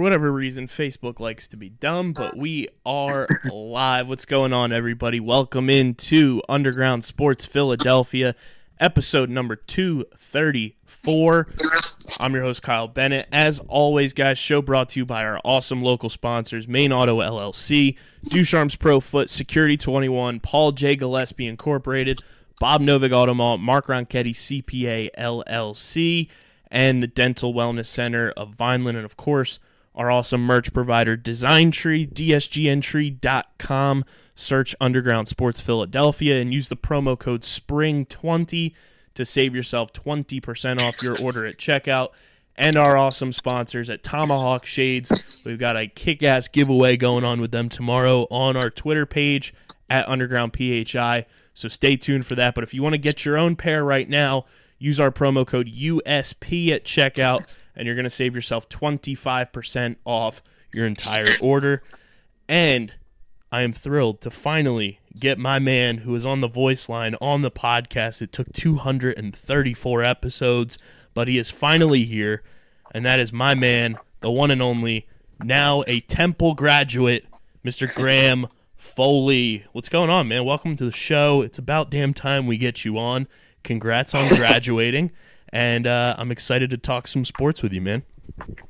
For whatever reason, Facebook likes to be dumb, but we are live. What's going on, everybody? Welcome into Underground Sports Philadelphia, episode number 234. I'm your host, Kyle Bennett. As always, guys, show brought to you by our awesome local sponsors Main Auto LLC, Ducharme's Pro Foot, Security 21, Paul J. Gillespie Incorporated, Bob Novik Automall, Mark Ronchetti CPA LLC, and the Dental Wellness Center of Vineland, and of course, our awesome merch provider, Design Tree, DSGNtree.com. Search Underground Sports Philadelphia and use the promo code SPRING20 to save yourself 20% off your order at checkout. And our awesome sponsors at Tomahawk Shades. We've got a kick ass giveaway going on with them tomorrow on our Twitter page at Underground PHI. So stay tuned for that. But if you want to get your own pair right now, use our promo code USP at checkout, and you're going to save yourself 25% off your entire order. And I am thrilled to finally get my man who is on the voice line on the podcast. It took 234 episodes, but he is finally here, and that is my man, the one and only, now a Temple graduate, Mr. Graham Foley. What's going on, man? Welcome to the show. It's about damn time we get you on. Congrats on graduating, and uh, I'm excited to talk some sports with you, man.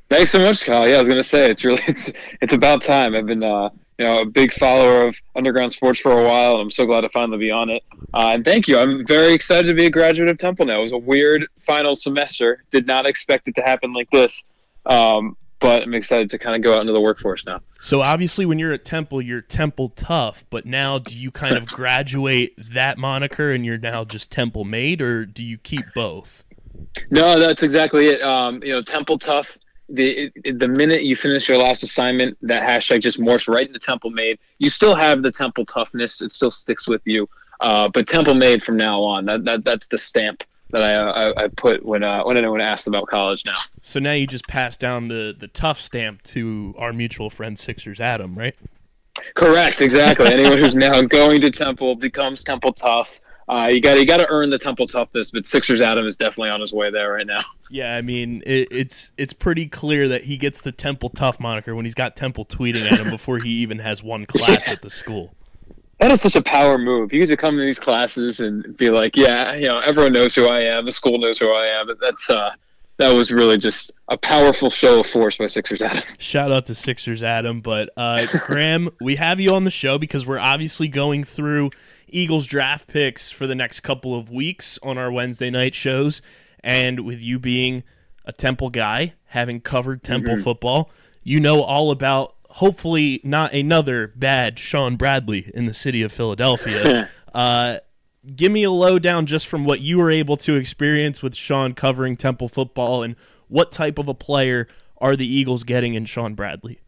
Thanks so much, Kyle. Yeah, I was gonna say it's really it's it's about time. I've been uh, you know a big follower of underground sports for a while, and I'm so glad to finally be on it. Uh, and thank you. I'm very excited to be a graduate of Temple now. It was a weird final semester. Did not expect it to happen like this, um, but I'm excited to kind of go out into the workforce now. So obviously, when you're at Temple, you're Temple tough. But now, do you kind of graduate that moniker, and you're now just Temple made, or do you keep both? No, that's exactly it. Um, you know, Temple tough. The the minute you finish your last assignment, that hashtag just morphs right into Temple made. You still have the Temple toughness; it still sticks with you. Uh, but Temple made from now on. That, that that's the stamp that I I, I put when uh, when anyone asks about college now. So now you just pass down the the tough stamp to our mutual friend Sixers Adam, right? Correct, exactly. Anyone who's now going to Temple becomes Temple tough. Uh, you got you got to earn the Temple toughness, but Sixers Adam is definitely on his way there right now. Yeah, I mean it, it's it's pretty clear that he gets the Temple tough moniker when he's got Temple tweeting at him before he even has one class at the school. That is such a power move. You get to come to these classes and be like, yeah, you know, everyone knows who I am. The school knows who I am. But That's uh, that was really just a powerful show of force by Sixers Adam. Shout out to Sixers Adam, but uh, Graham, we have you on the show because we're obviously going through Eagles draft picks for the next couple of weeks on our Wednesday night shows, and with you being a Temple guy, having covered Temple football, you know all about hopefully not another bad Sean Bradley in the city of Philadelphia. uh, give me a lowdown just from what you were able to experience with Sean covering Temple football and what type of a player are the Eagles getting in Sean Bradley?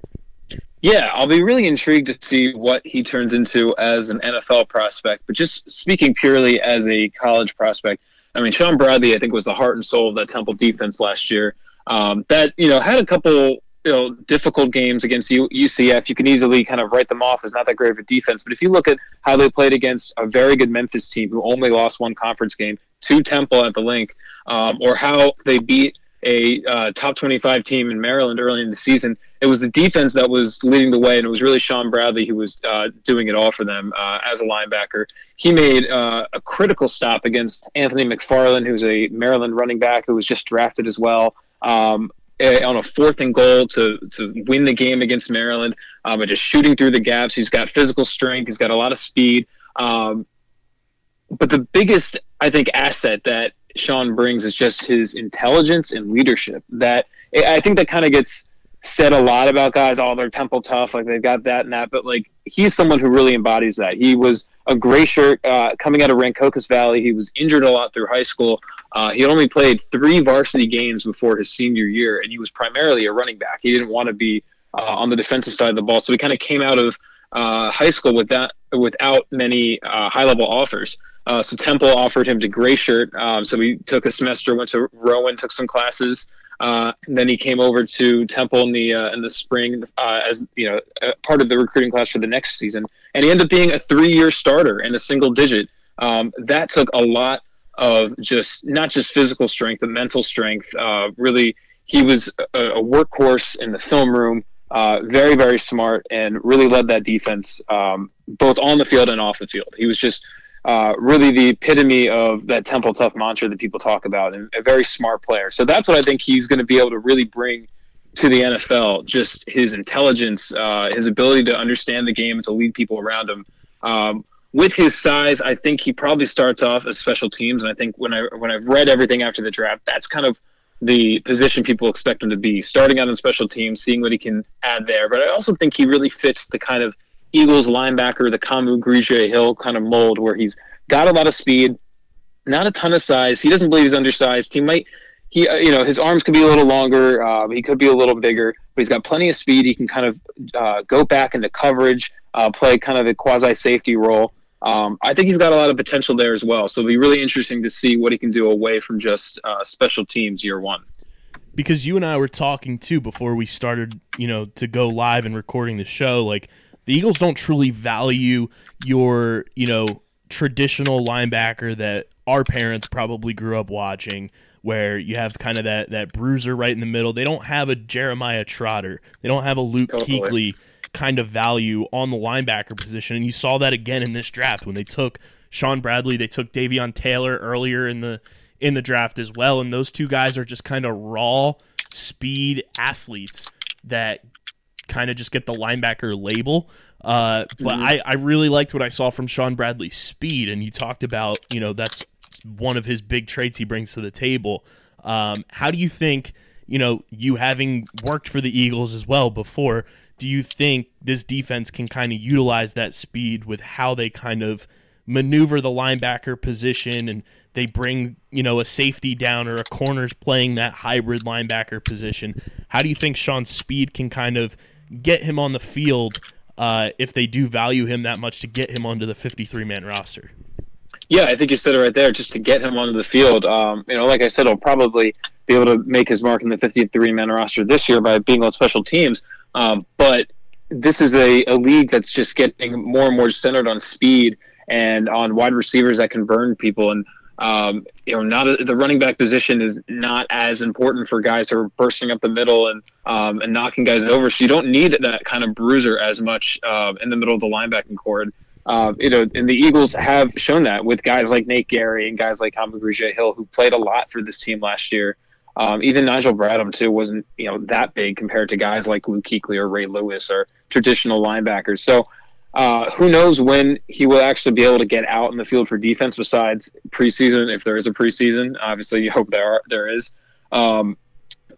Yeah, I'll be really intrigued to see what he turns into as an NFL prospect. But just speaking purely as a college prospect, I mean, Sean Bradley, I think, was the heart and soul of that Temple defense last year. Um, that you know had a couple you know difficult games against UCF. You can easily kind of write them off as not that great of a defense. But if you look at how they played against a very good Memphis team who only lost one conference game to Temple at the Linc, um, or how they beat a uh, top 25 team in Maryland early in the season, it was the defense that was leading the way, and it was really Sean Bradley who was uh, doing it all for them uh, as a linebacker. He made uh, a critical stop against Anthony McFarland, who's a Maryland running back who was just drafted as well. Um, on a fourth and goal to to win the game against Maryland, um, and just shooting through the gaps. He's got physical strength. He's got a lot of speed. Um, but the biggest, I think, asset that Sean brings is just his intelligence and leadership. That I think that kind of gets said a lot about guys, all their temple tough, like they've got that and that. But like he's someone who really embodies that. He was a gray shirt uh, coming out of Rancocas Valley. He was injured a lot through high school. Uh, he only played three varsity games before his senior year, and he was primarily a running back. He didn't want to be uh, on the defensive side of the ball, so he kind of came out of uh, high school with that without many uh, high level offers. Uh, so Temple offered him to gray shirt. Um, so he took a semester, went to Rowan, took some classes. Uh, and then he came over to Temple in the uh, in the spring uh, as you know part of the recruiting class for the next season, and he ended up being a three-year starter and a single digit. Um, that took a lot of just not just physical strength, but mental strength. Uh, really, he was a, a workhorse in the film room. Uh, very very smart and really led that defense um, both on the field and off the field. He was just uh, really the epitome of that Temple Tough mantra that people talk about, and a very smart player. So that's what I think he's going to be able to really bring to the NFL. Just his intelligence, uh, his ability to understand the game and to lead people around him. Um, with his size, I think he probably starts off as special teams, and I think when I when I've read everything after the draft, that's kind of the position people expect him to be, starting out in special teams, seeing what he can add there. But I also think he really fits the kind of Eagles linebacker, the Kamu Grugier Hill kind of mold, where he's got a lot of speed, not a ton of size. He doesn't believe he's undersized. He might, he, uh, you know, his arms could be a little longer. Uh, he could be a little bigger, but he's got plenty of speed. He can kind of uh, go back into coverage, uh, play kind of a quasi safety role. Um, I think he's got a lot of potential there as well. So it'll be really interesting to see what he can do away from just uh, special teams year one. because you and I were talking too before we started, you know, to go live and recording the show. Like the Eagles don't truly value your, you know, traditional linebacker that our parents probably grew up watching, where you have kind of that that bruiser right in the middle. They don't have a Jeremiah Trotter. They don't have a Luke Totally. Kuechly kind of value on the linebacker position, and you saw that again in this draft when they took Sean Bradley. They took Davion Taylor earlier in the in the draft as well, and those two guys are just kind of raw speed athletes that kind of just get the linebacker label. Uh, but I, I really liked what I saw from Sean Bradley's speed, and you talked about you know that's one of his big traits he brings to the table. Um, how do you think you know you having worked for the Eagles as well before? Do you think this defense can kind of utilize that speed with how they kind of maneuver the linebacker position and they bring you know a safety down or a corner's playing that hybrid linebacker position how do you think sean's speed can kind of get him on the field uh, if they do value him that much to get him onto the 53 man roster Yeah, I think you said it right there. Just to get him onto the field, um, you know, like I said, he'll probably be able to make his mark in the 53 man roster this year by being on special teams. Um, but this is a, a league that's just getting more and more centered on speed and on wide receivers that can burn people. And um, you know, not a, the running back position is not as important for guys who are bursting up the middle and um, and knocking guys over. So you don't need that kind of bruiser as much uh, in the middle of the linebacking cord. Uh, you know, and the Eagles have shown that with guys like Nate Gerry and guys like Kamu Grugier Hill, who played a lot for this team last year. Um, even Nigel Bradham too wasn't you know that big compared to guys like Luke Kuechly or Ray Lewis or traditional linebackers. So uh, who knows when he will actually be able to get out in the field for defense besides preseason, if there is a preseason. Obviously, you hope there are, there is. Um,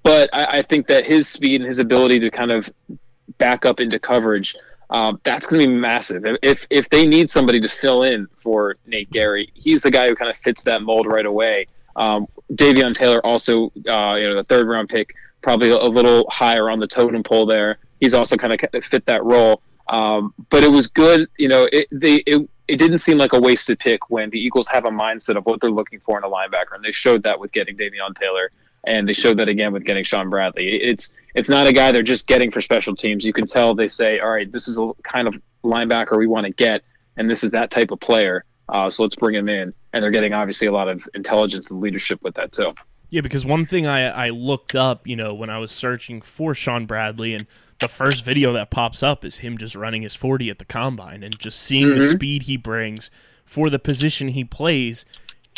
but I, I think that his speed and his ability to kind of back up into coverage, um, that's going to be massive. If if they need somebody to fill in for Nate Gerry, he's the guy who kind of fits that mold right away. Um, Davion Taylor also, uh, you know, the third round pick, probably a little higher on the totem pole there. He's also kind of fit that role. Um, but it was good, you know. It they it, it didn't seem like a wasted pick when the Eagles have a mindset of what they're looking for in a linebacker, and they showed that with getting Davion Taylor, and they showed that again with getting Sean Bradley. It's it's not a guy they're just getting for special teams. You can tell they say, all right, this is a kind of linebacker we want to get, and this is that type of player. Uh, so let's bring him in, and they're getting obviously a lot of intelligence and leadership with that too. Yeah, because one thing I, I looked up, you know, when I was searching for Sean Bradley, and the first video that pops up is him just running his 40 at the combine and just seeing the mm-hmm. speed he brings for the position he plays.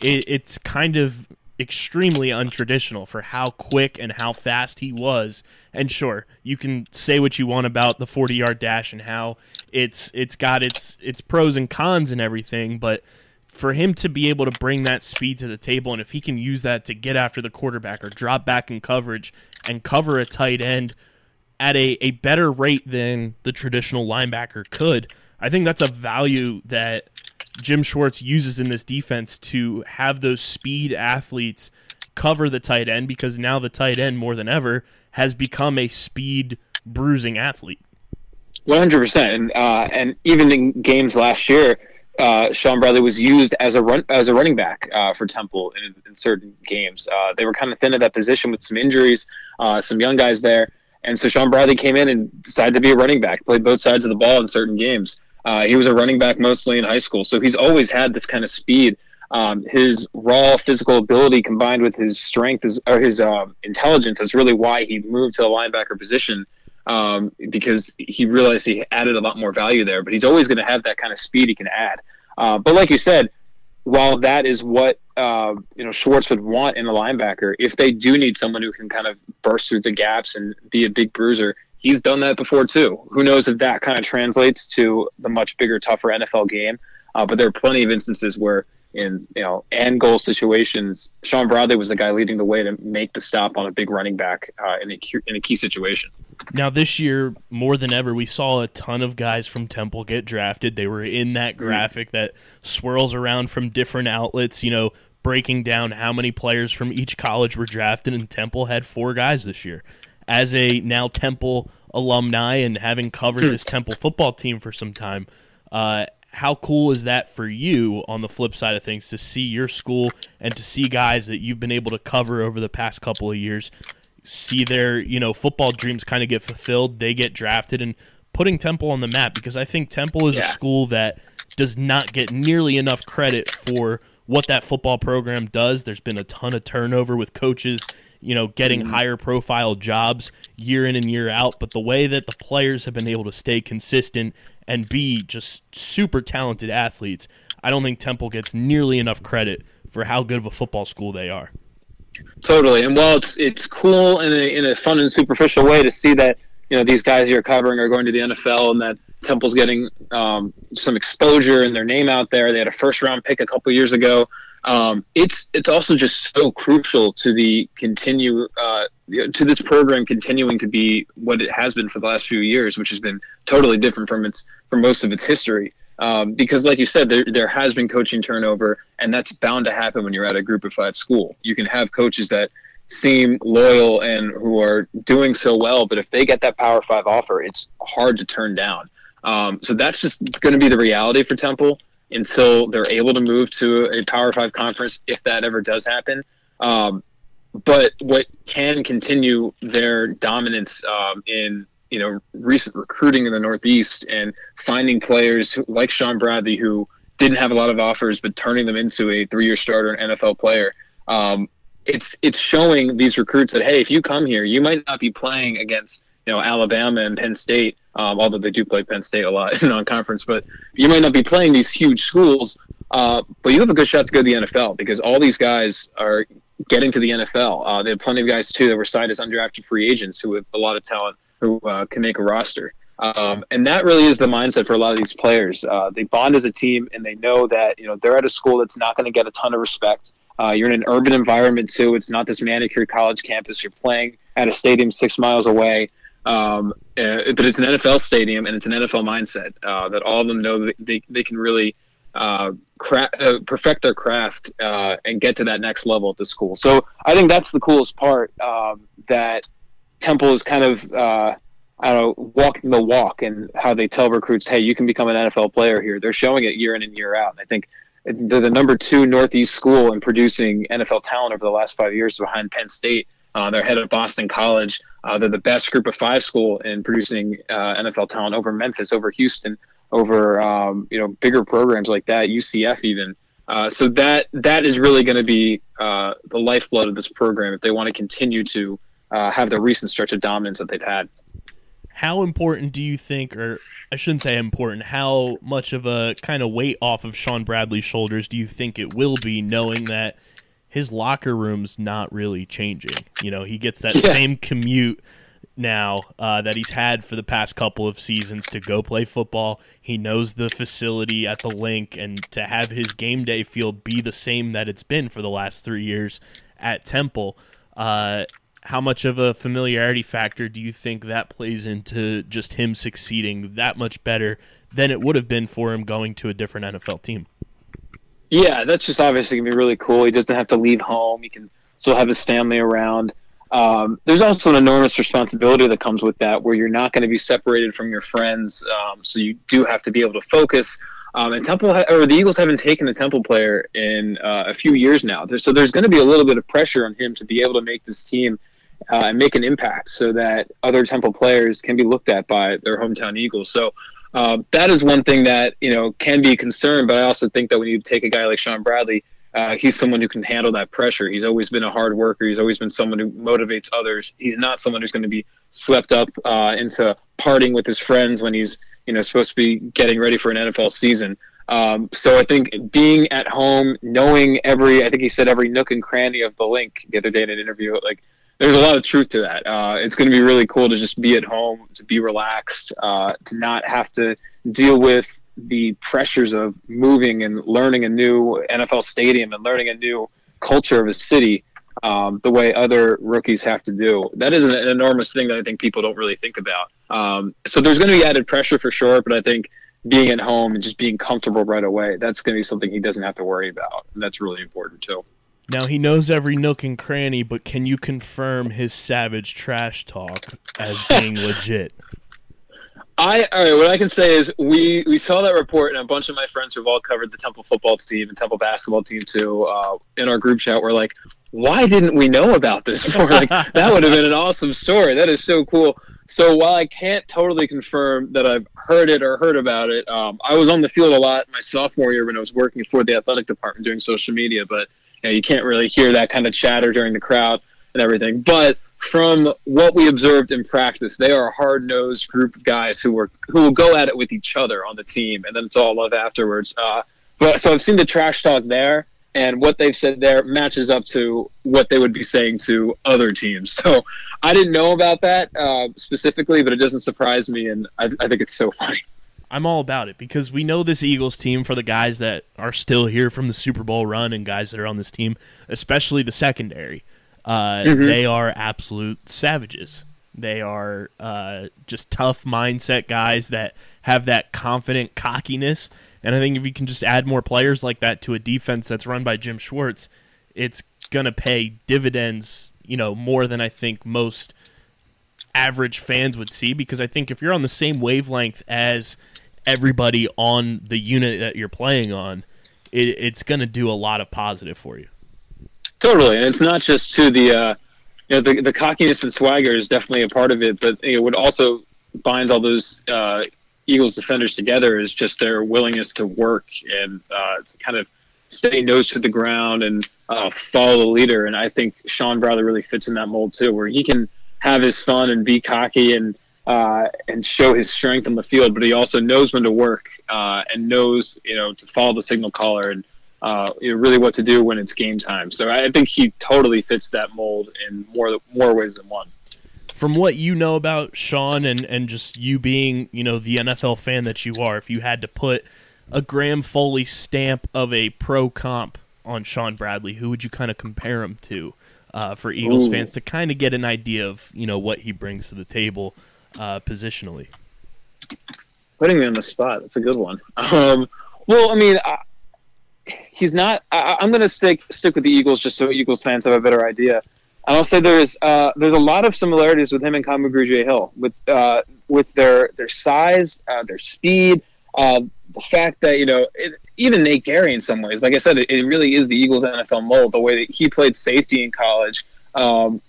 It, it's kind of extremely untraditional for how quick and how fast he was. And sure, you can say what you want about the 40 yard dash and how it's it's got its its pros and cons and everything, but for him to be able to bring that speed to the table and if he can use that to get after the quarterback or drop back in coverage and cover a tight end at a, a better rate than the traditional linebacker could. I think that's a value that Jim Schwartz uses in this defense to have those speed athletes cover the tight end because now the tight end more than ever has become a speed bruising athlete. One hundred percent, and uh, and even in games last year, uh, Sean Bradley was used as a run as a running back uh, for Temple in, in certain games. Uh, they were kind of thin at that position with some injuries, uh, some young guys there, and so Sean Bradley came in and decided to be a running back, played both sides of the ball in certain games. Uh, he was a running back mostly in high school, so he's always had this kind of speed. Um, his raw physical ability combined with his strength is, or his uh, intelligence is really why he moved to the linebacker position um, because he realized he added a lot more value there. But he's always going to have that kind of speed he can add. Uh, but like you said, while that is what uh, you know Schwartz would want in a linebacker, if they do need someone who can kind of burst through the gaps and be a big bruiser, he's done that before too. Who knows if that kind of translates to the much bigger, tougher NFL game? Uh, but there are plenty of instances where in you know and goal situations, Sean Bradley was the guy leading the way to make the stop on a big running back uh, in a key, in a key situation. Now this year, more than ever, we saw a ton of guys from Temple get drafted. They were in that graphic that swirls around from different outlets, you know, breaking down how many players from each college were drafted, and Temple had four guys this year. As a now Temple alumni and having covered this Temple football team for some time, uh, how cool is that for you on the flip side of things to see your school and to see guys that you've been able to cover over the past couple of years see their you know football dreams kind of get fulfilled they get drafted and putting temple on the map because i think temple is a school that does not get nearly enough credit for what that football program does. There's been a ton of turnover with coaches you know getting mm-hmm. higher profile jobs year in and year out but the way that the players have been able to stay consistent and B, just super talented athletes i don't think temple gets nearly enough credit for how good of a football school they are Totally, and while it's it's cool in a, in a fun and superficial way to see that you know these guys you're covering are going to the NFL and that Temple's getting um, some exposure and their name out there. They had a first round pick a couple years ago. Um, it's it's also just so crucial to the continue uh, to this program continuing to be what it has been for the last few years, which has been totally different from its from most of its history. Um, because, like you said, there there has been coaching turnover, and that's bound to happen when you're at a Group of Five school. You can have coaches that seem loyal and who are doing so well, but if they get that Power Five offer, it's hard to turn down. Um, so that's just going to be the reality for Temple until they're able to move to a Power Five conference, if that ever does happen. Um, but what can continue their dominance um, in you know recent recruiting in the Northeast and finding players who, like Sean Bradley who didn't have a lot of offers but turning them into a three-year starter and NFL player. Um, it's it's showing these recruits that hey, if you come here, you might not be playing against you know Alabama and Penn State, um, although they do play Penn State a lot in non-conference, but you might not be playing these huge schools. Uh, but you have a good shot to go to the NFL because all these guys are getting to the NFL. Uh, they have plenty of guys too that were signed as undrafted free agents who have a lot of talent who uh, can make a roster. Um, and that really is the mindset for a lot of these players. Uh, they bond as a team, and they know that you know they're at a school that's not going to get a ton of respect. Uh, you're in an urban environment too. It's not this manicured college campus. You're playing at a stadium six miles away. Um, uh, but it's an NFL stadium and it's an NFL mindset uh, that all of them know they, they can really uh, cra- uh, perfect their craft uh, and get to that next level at the school. So I think that's the coolest part um, that Temple is kind of uh, I don't know walking the walk and how they tell recruits, hey, you can become an NFL player here. They're showing it year in and year out. And I think they're the number two Northeast school in producing NFL talent over the last five years behind Penn State. Uh, they're head of Boston College. Uh, they're the best group of five school in producing uh, NFL talent over Memphis, over Houston, over um, you know bigger programs like that, UCF even. Uh, so that that is really going to be uh, the lifeblood of this program if they want to continue to have the recent stretch of dominance that they've had. how important do you think, or I shouldn't say important, how much of a kind of weight off of Sean Bradley's shoulders do you think it will be, knowing that his locker room's not really changing? You know, he gets that Yeah. same commute now uh, that he's had for the past couple of seasons to go play football. He knows the facility at the Linc, and to have his game day field be the same that it's been for the last three years at Temple. Uh, how much of a familiarity factor do you think that plays into just him succeeding that much better than it would have been for him going to a different NFL team? Yeah, that's just obviously gonna be really cool. He doesn't have to leave home. He can still have his family around. Um, there's also an enormous responsibility that comes with that, where you're not going to be separated from your friends. Um, so you do have to be able to focus. Um, and Temple ha- or the Eagles haven't taken a Temple player in uh, a few years now. So there's going to be a little bit of pressure on him to be able to make this team uh, and make an impact, so that other Temple players can be looked at by their hometown Eagles. So uh, that is one thing that you know can be a concern. But I also think that when you take a guy like Sean Bradley, uh, he's someone who can handle that pressure. He's always been a hard worker. He's always been someone who motivates others. He's not someone who's going to be swept up uh, into partying with his friends when he's you know supposed to be getting ready for an NFL season. Um, so I think being at home, knowing every, I think he said every nook and cranny of the Linc the other day in an interview, like there's a lot of truth to that. Uh, it's going to be really cool to just be at home, to be relaxed, uh, to not have to deal with the pressures of moving and learning a new NFL stadium and learning a new culture of a city um, the way other rookies have to do. That is an enormous thing that I think people don't really think about. Um, so there's going to be added pressure for sure, but I think being at home and just being comfortable right away, that's going to be something he doesn't have to worry about. And that's really important too. Now he knows every nook and cranny, but can you confirm his savage trash talk as being legit? I all right. What I can say is we we saw that report, and a bunch of my friends who've all covered the Temple football team and Temple basketball team too uh, in our group chat were like, "Why didn't we know about this before? Like that would have been an awesome story. That is so cool." So while I can't totally confirm that I've heard it or heard about it, um, I was on the field a lot my sophomore year when I was working for the athletic department doing social media. But you, know, you can't really hear that kind of chatter during the crowd and everything. But from what we observed in practice, they are a hard-nosed group of guys who were who will go at it with each other on the team, and then it's all love afterwards. Uh, but so I've seen the trash talk there, and what they've said there matches up to what they would be saying to other teams. So I didn't know about that uh, specifically, but it doesn't surprise me, and I, I think it's so funny. I'm all about it because we know this Eagles team for the guys that are still here from the Super Bowl run and guys that are on this team, especially the secondary. Uh, They are absolute savages. They are uh, just tough mindset guys that have that confident cockiness. And I think if you can just add more players like that to a defense that's run by Jim Schwartz, it's gonna pay dividends. You know more than I think most average fans would see because I think if you're on the same wavelength as everybody on the unit that you're playing on, it, it's going to do a lot of positive for you. Totally, and it's not just to the uh, you know the the cockiness and swagger is definitely a part of it, but know, what also binds all those uh, Eagles defenders together is just their willingness to work and uh, to kind of stay nose to the ground and uh, follow the leader. And I think Sean Bradley really fits in that mold too, where he can have his fun and be cocky and uh, and show his strength on the field, but he also knows when to work uh, and knows you know to follow the signal caller and uh, you know, really what to do when it's game time. So I think he totally fits that mold in more more ways than one. From what you know about Sean and, and just you being, you know, the NFL fan that you are, if you had to put a Graham Foley stamp of a pro comp on Sean Bradley, who would you kind of compare him to uh, for Eagles Ooh. fans to kind of get an idea of, you know, what he brings to the table uh, positionally? Putting me on the spot, that's a good one. Um, well, I mean, I, he's not. I, I'm going to stick stick with the Eagles just so Eagles fans have a better idea. And I'll say there's uh, there's a lot of similarities with him and Kamu Grugier Hill with uh, with their their size, uh, their speed, uh, the fact that you know it, even Nate Gerry in some ways. Like I said, it, it really is the Eagles NFL mold. The way that he played safety in college. Um,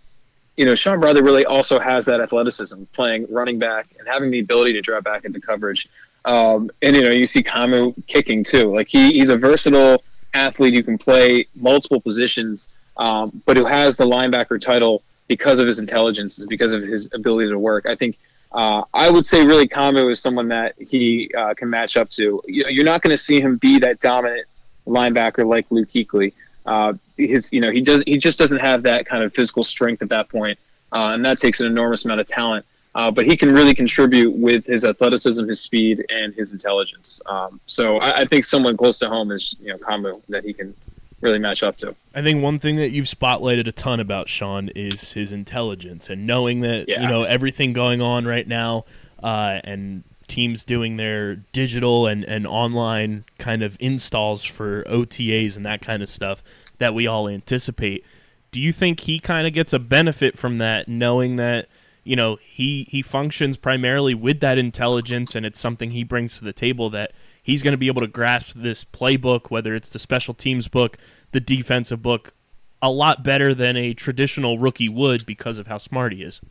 you know, Sean Brother really also has that athleticism, playing running back and having the ability to drop back into coverage. Um, and you know, you see Kamu kicking too. Like he, he's a versatile athlete who can play multiple positions, um, but who has the linebacker title because of his intelligence, is because of his ability to work. I think uh, I would say really Kamu is someone that he uh, can match up to. You know, you're not going to see him be that dominant linebacker like Luke Kuechly. Uh, his, you know, he does he just doesn't have that kind of physical strength at that point, uh, and that takes an enormous amount of talent. Uh, but he can really contribute with his athleticism, his speed, and his intelligence. Um, so I, I think someone close to home is you know Kamu that he can really match up to. I think one thing that you've spotlighted a ton about Sean is his intelligence and knowing that Yeah. you know everything going on right now, uh, and teams doing their digital and, and online kind of installs for OTAs and that kind of stuff that we all anticipate. Do you think he kind of gets a benefit from that, knowing that you know he he functions primarily with that intelligence and it's something he brings to the table that he's going to be able to grasp this playbook, whether it's the special teams book, the defensive book, a lot better than a traditional rookie would because of how smart he is.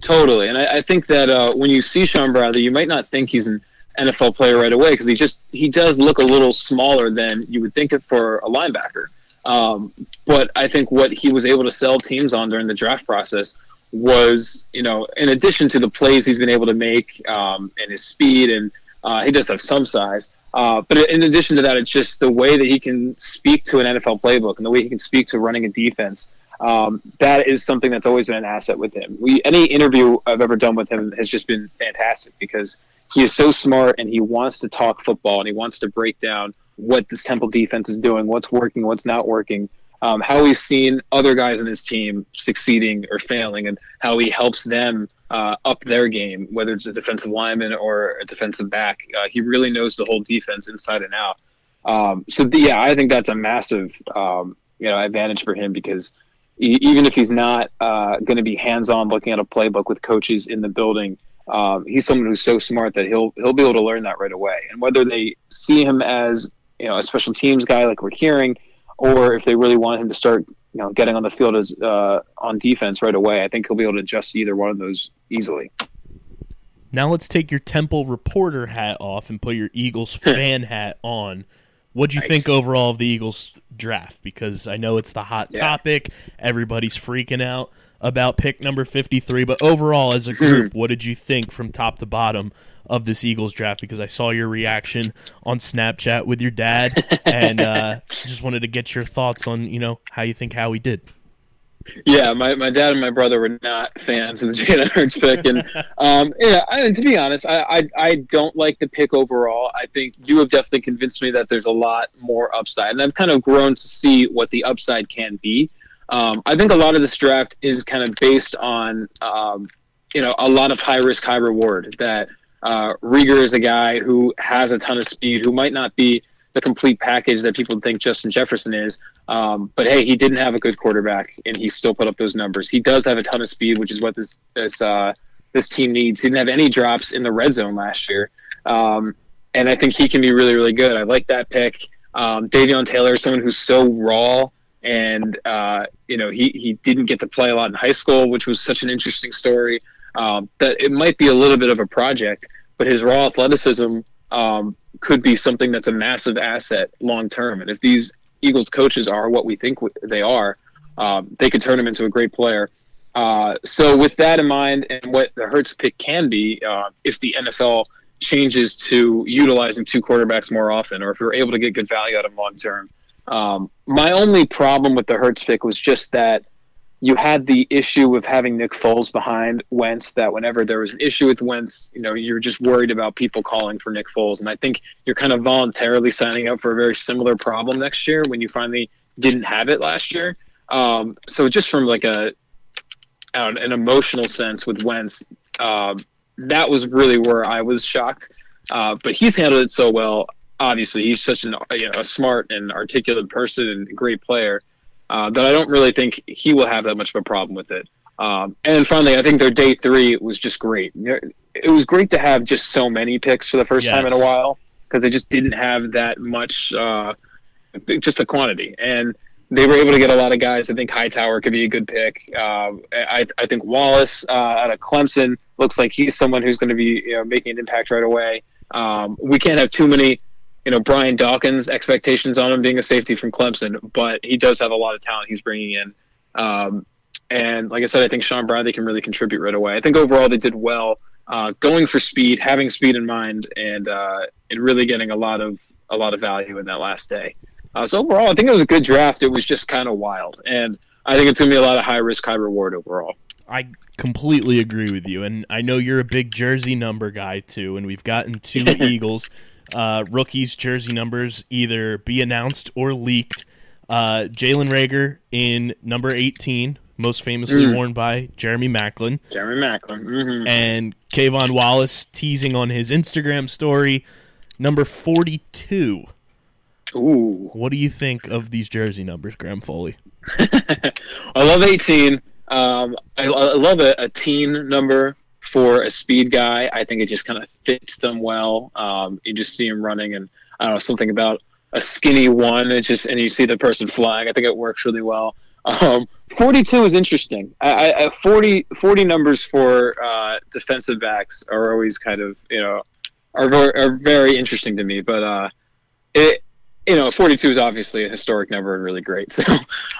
Totally, and I, I think that uh, when you see Sean Bradley, you might not think he's an NFL player right away because he just he does look a little smaller than you would think it for a linebacker. Um, but I think what he was able to sell teams on during the draft process was, you know, in addition to the plays he's been able to make um, and his speed, and uh, he does have some size. Uh, but in addition to that, it's just the way that he can speak to an NFL playbook and the way he can speak to running a defense. Um, that is something that's always been an asset with him. We any interview I've ever done with him has just been fantastic because he is so smart and he wants to talk football and he wants to break down what this Temple defense is doing, what's working, what's not working, um, how he's seen other guys in his team succeeding or failing, and how he helps them uh, up their game, whether it's a defensive lineman or a defensive back. Uh, he really knows the whole defense inside and out. Um, so the, yeah, I think that's a massive um, you know advantage for him because e- even if he's not uh, going to be hands-on looking at a playbook with coaches in the building, um, he's someone who's so smart that he'll he'll be able to learn that right away. And whether they see him as you know a special teams guy like we're hearing, or if they really want him to start you know getting on the field as uh, on defense right away, I think he'll be able to adjust to either one of those easily. Now let's take your Temple reporter hat off and put your Eagles fan hat on. What'd you Nice. think overall of the Eagles draft? Because I know it's the hot Yeah. topic. Everybody's freaking out about pick number 53. But overall, as a group, what did you think from top to bottom of this Eagles draft? Because I saw your reaction on Snapchat with your dad and uh, just wanted to get your thoughts on, you know, how you think Howie did. Yeah, my, my dad and my brother were not fans of the Jalen Hurts pick, and um, yeah, I, to be honest, I, I I don't like the pick overall. I think you have definitely convinced me that there's a lot more upside, and I've kind of grown to see what the upside can be. Um, I think a lot of this draft is kind of based on um, you know a lot of high risk, high reward. That uh, Reagor is a guy who has a ton of speed, who might not be the complete package that people think Justin Jefferson is. Um, but hey, he didn't have a good quarterback, and he still put up those numbers. He does have a ton of speed, which is what this this uh, this team needs. He didn't have any drops in the red zone last year, um, and I think he can be really really good. I like that pick. Um, Davion Taylor someone who's so raw, and uh, you know he he didn't get to play a lot in high school, which was such an interesting story. Um, that it might be a little bit of a project, but his raw athleticism um, could be something that's a massive asset long term. And if these Eagles coaches are what we think they are, um, they could turn him into a great player. Uh, so with that in mind, and what the Hurts pick can be, uh, if the NFL changes to utilizing two quarterbacks more often, or if you're able to get good value out of them long term. Um, my only problem with the Hurts pick was just that you had the issue with having Nick Foles behind Wentz. That whenever there was an issue with Wentz, you know, you're just worried about people calling for Nick Foles, and I think you're kind of voluntarily signing up for a very similar problem next year when you finally didn't have it last year. Um, so just from like a don't an emotional sense with Wentz, um, that was really where I was shocked. Uh, but he's handled it so well. Obviously, he's such an you know, a smart and articulate person and great player uh, that I don't really think he will have that much of a problem with it. Um, and finally, I think their day three was just great. It was great to have just so many picks for the first time in a while because they just didn't have that much, uh, just a quantity. And they were able to get a lot of guys. I think Hightower could be a good pick. Uh, I, I think Wallace uh, out of Clemson looks like he's someone who's going to be you know, making an impact right away. Um, we can't have too many, you know, Brian Dawkins expectations on him being a safety from Clemson, but he does have a lot of talent he's bringing in. Um, and like I said, I think Sean Bradley can really contribute right away. I think overall they did well, uh, going for speed, having speed in mind, and uh, and really getting a lot of a lot of value in that last day. Uh, so overall, I think it was a good draft. It was just kind of wild, and I think it's going to be a lot of high risk, high reward overall. I completely agree with you, and I know you're a big jersey number guy too. And we've gotten two Eagles uh, rookies jersey numbers either be announced or leaked. Uh, Jalen Reagor in number 18, most famously Mm. worn by Jeremy Maclin, Jeremy Maclin. hmm and K'Von Wallace teasing on his Instagram story, number 42. Ooh. What do you think of these jersey numbers, Graham Foley? I love 18. Um, I, I love a, a teen number for a speed guy. I think it just kind of fits them well. Um, you just see him running, and I don't know something about a skinny one. It just and you see the person flying. I think it works really well. Um, 42 is interesting. I, I, I- 40, 40 numbers for uh, defensive backs are always kind of you know are are very interesting to me. But uh, it you know 42 is obviously a historic number and really great. So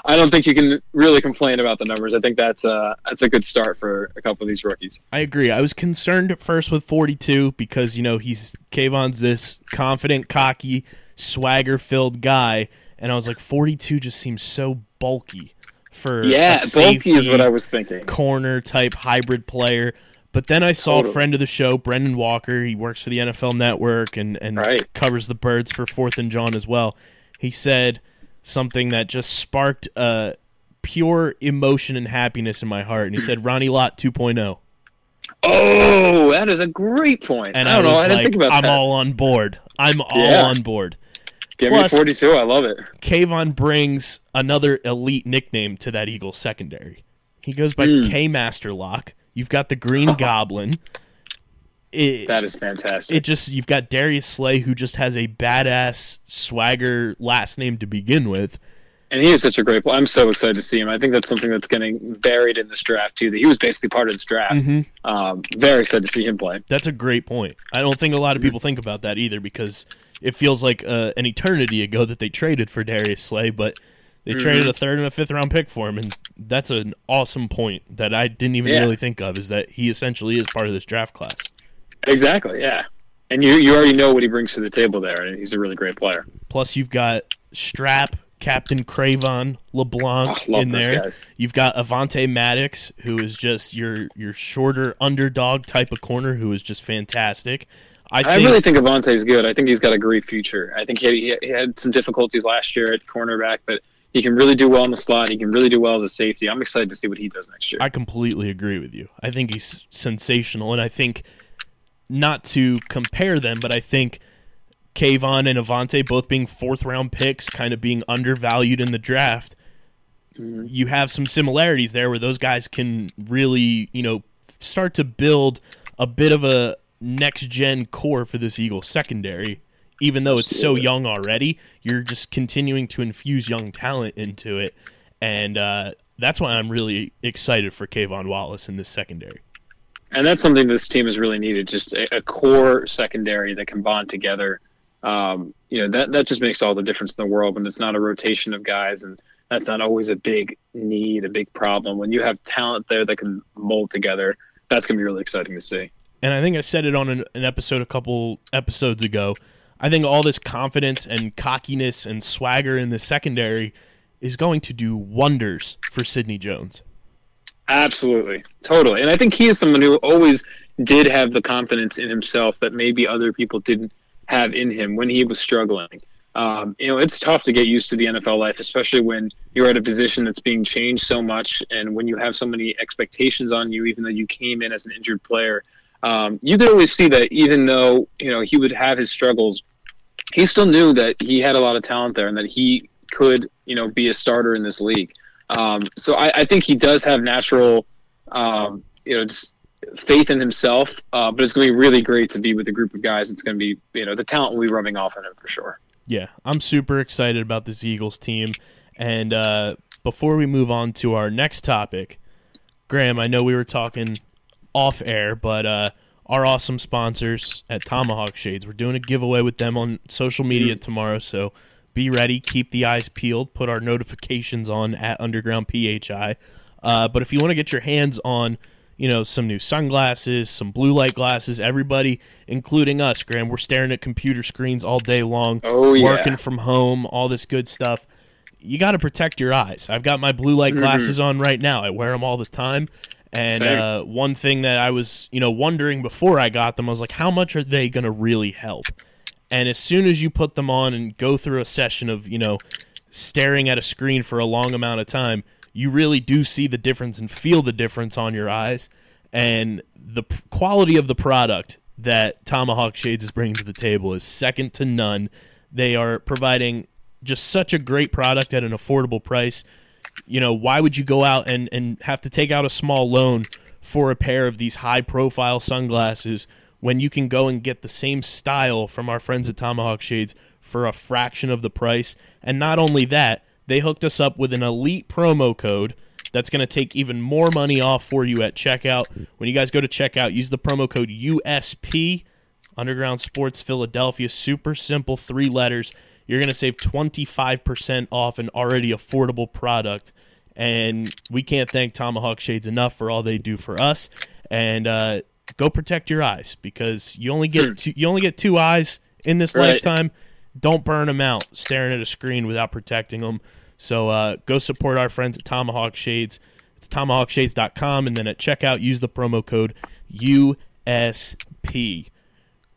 I don't think you can really complain about the numbers. I think that's a that's a good start for a couple of these rookies. I agree. I was concerned at first with 42 because, you know, he's K'Von's this confident, cocky, swagger filled guy. And I was like, 42 just seems so bulky for Yeah, a bulky is what I was thinking. corner type hybrid player. But then I saw a Totally. friend of the show, Brendan Walker. He works for the NFL Network and, and Right. covers the birds for Fourth and John as well. He said something that just sparked uh, pure emotion and happiness in my heart. And he said, Ronnie Lott 2.0. Oh, that is a great point. And I I, don't know. I didn't like, think about that. I'm that. all on board. I'm all Yeah. on board. Give plus- me 42. I love it. K'Von brings another elite nickname to that Eagles secondary. He goes by Mm. K Master Lock. You've got the Green Goblin. It, That is fantastic. it just you've got Darius Slay who just has a badass swagger last name to begin with. and he is such a great player. I'm so excited to see him. I think that's something that's getting buried in this draft too. That he was basically part of this draft. Mhm. Um, very excited to see him play. That's a great point. I don't think a lot of people think about that either because it feels like uh, an eternity ago that they traded for Darius Slay, but they traded a mm-hmm. third and a fifth round pick for him, and that's an awesome point that I didn't even Yeah. really think of. Is that he essentially is part of this draft class. Exactly. Yeah. And you you already know what he brings to the table there, and he's a really great player. Plus, you've got Strap, Captain Cre'Von, LeBlanc Oh, in there. guys. You've got Avonte Maddox, who is just your your shorter underdog type of corner, who is just fantastic. I I think really think Avonte's good. I think he's got a great future. I think he he had some difficulties last year at cornerback, but he can really do well in the slot. He can really do well as a safety. I'm excited to see what he does next year. I completely agree with you. I think he's sensational, and I think not to compare them, but I think K'Von and Avonte both being fourth round picks, kind of being undervalued in the draft. Mm-hmm. You have some similarities there where those guys can really, you know, start to build a bit of a next gen core for this Eagle secondary. Even though it's so young already, you're just continuing to infuse young talent into it, and uh, that's why I'm really excited for K'Von Wallace in this secondary. and that's something this team has really needed just a, a core secondary that can bond together um, you know that that just makes all the difference in the world when it's not a rotation of guys and that's not always a big need a big problem when you have talent there that can mold together that's going to be really exciting to see and I think I said it on an, an episode a couple episodes ago. I think all this confidence and cockiness and swagger in the secondary is going to do wonders for Sidney Jones. Absolutely, totally. And I think he is someone who always did have the confidence in himself that maybe other people didn't have in him when he was struggling. Um, you know, it's tough to get used to the NFL life, especially when you're at a position that's being changed so much, and when you have so many expectations on you, even though you came in as an injured player. Um, you could always see that even though you know he would have his struggles, he still knew that he had a lot of talent there and that he could you know be a starter in this league. Um, so I, I think he does have natural, um, you know, just faith in himself. Uh, but it's going to be really great to be with a group of guys. It's going to be, you know, the talent will be rubbing off on him for sure. Yeah, I'm super excited about this Eagles team. And uh, before we move on to our next topic, Graham, I know we were talking off air, but uh, our awesome sponsors at Tomahawk Shades, we're doing a giveaway with them on social media tomorrow. So be ready, keep the eyes peeled, put our notifications on at Underground PHI. Uh, but if you want to get your hands on, you know, some new sunglasses, some blue light glasses, everybody, including us, Graham, we're staring at computer screens all day long, Oh, yeah. working from home, all this good stuff. You got to protect your eyes. I've got my blue light glasses on right now. I wear them all the time. And uh, one thing that I was, you know, wondering before I got them, I was like, how much are they going to really help? And as soon as you put them on and go through a session of, you know, staring at a screen for a long amount of time, you really do see the difference and feel the difference on your eyes. And the p- quality of the product that Tomahawk Shades is bringing to the table is second to none. They are providing just such a great product at an affordable price. You know, why would you go out and, and have to take out a small loan for a pair of these high profile sunglasses when you can go and get the same style from our friends at Tomahawk Shades for a fraction of the price? And not only that, they hooked us up with an elite promo code that's going to take even more money off for you at checkout. When you guys go to checkout, use the promo code USP, Underground Sports Philadelphia. Super simple, three letters. You're going to save 25% off an already affordable product. And we can't thank Tomahawk Shades enough for all they do for us. And uh, go protect your eyes because you only get two, you only get two eyes in this Right. lifetime. Don't burn them out staring at a screen without protecting them. So uh, go support our friends at Tomahawk Shades. It's tomahawkshades.com. And then at checkout, use the promo code USP.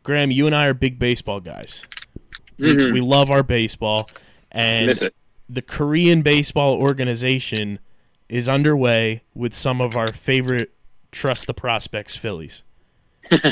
Graham, you and I are big baseball guys. We, Mhm. we love our baseball. And the Korean Baseball Organization is underway with some of our favorite Trust the Prospects Phillies.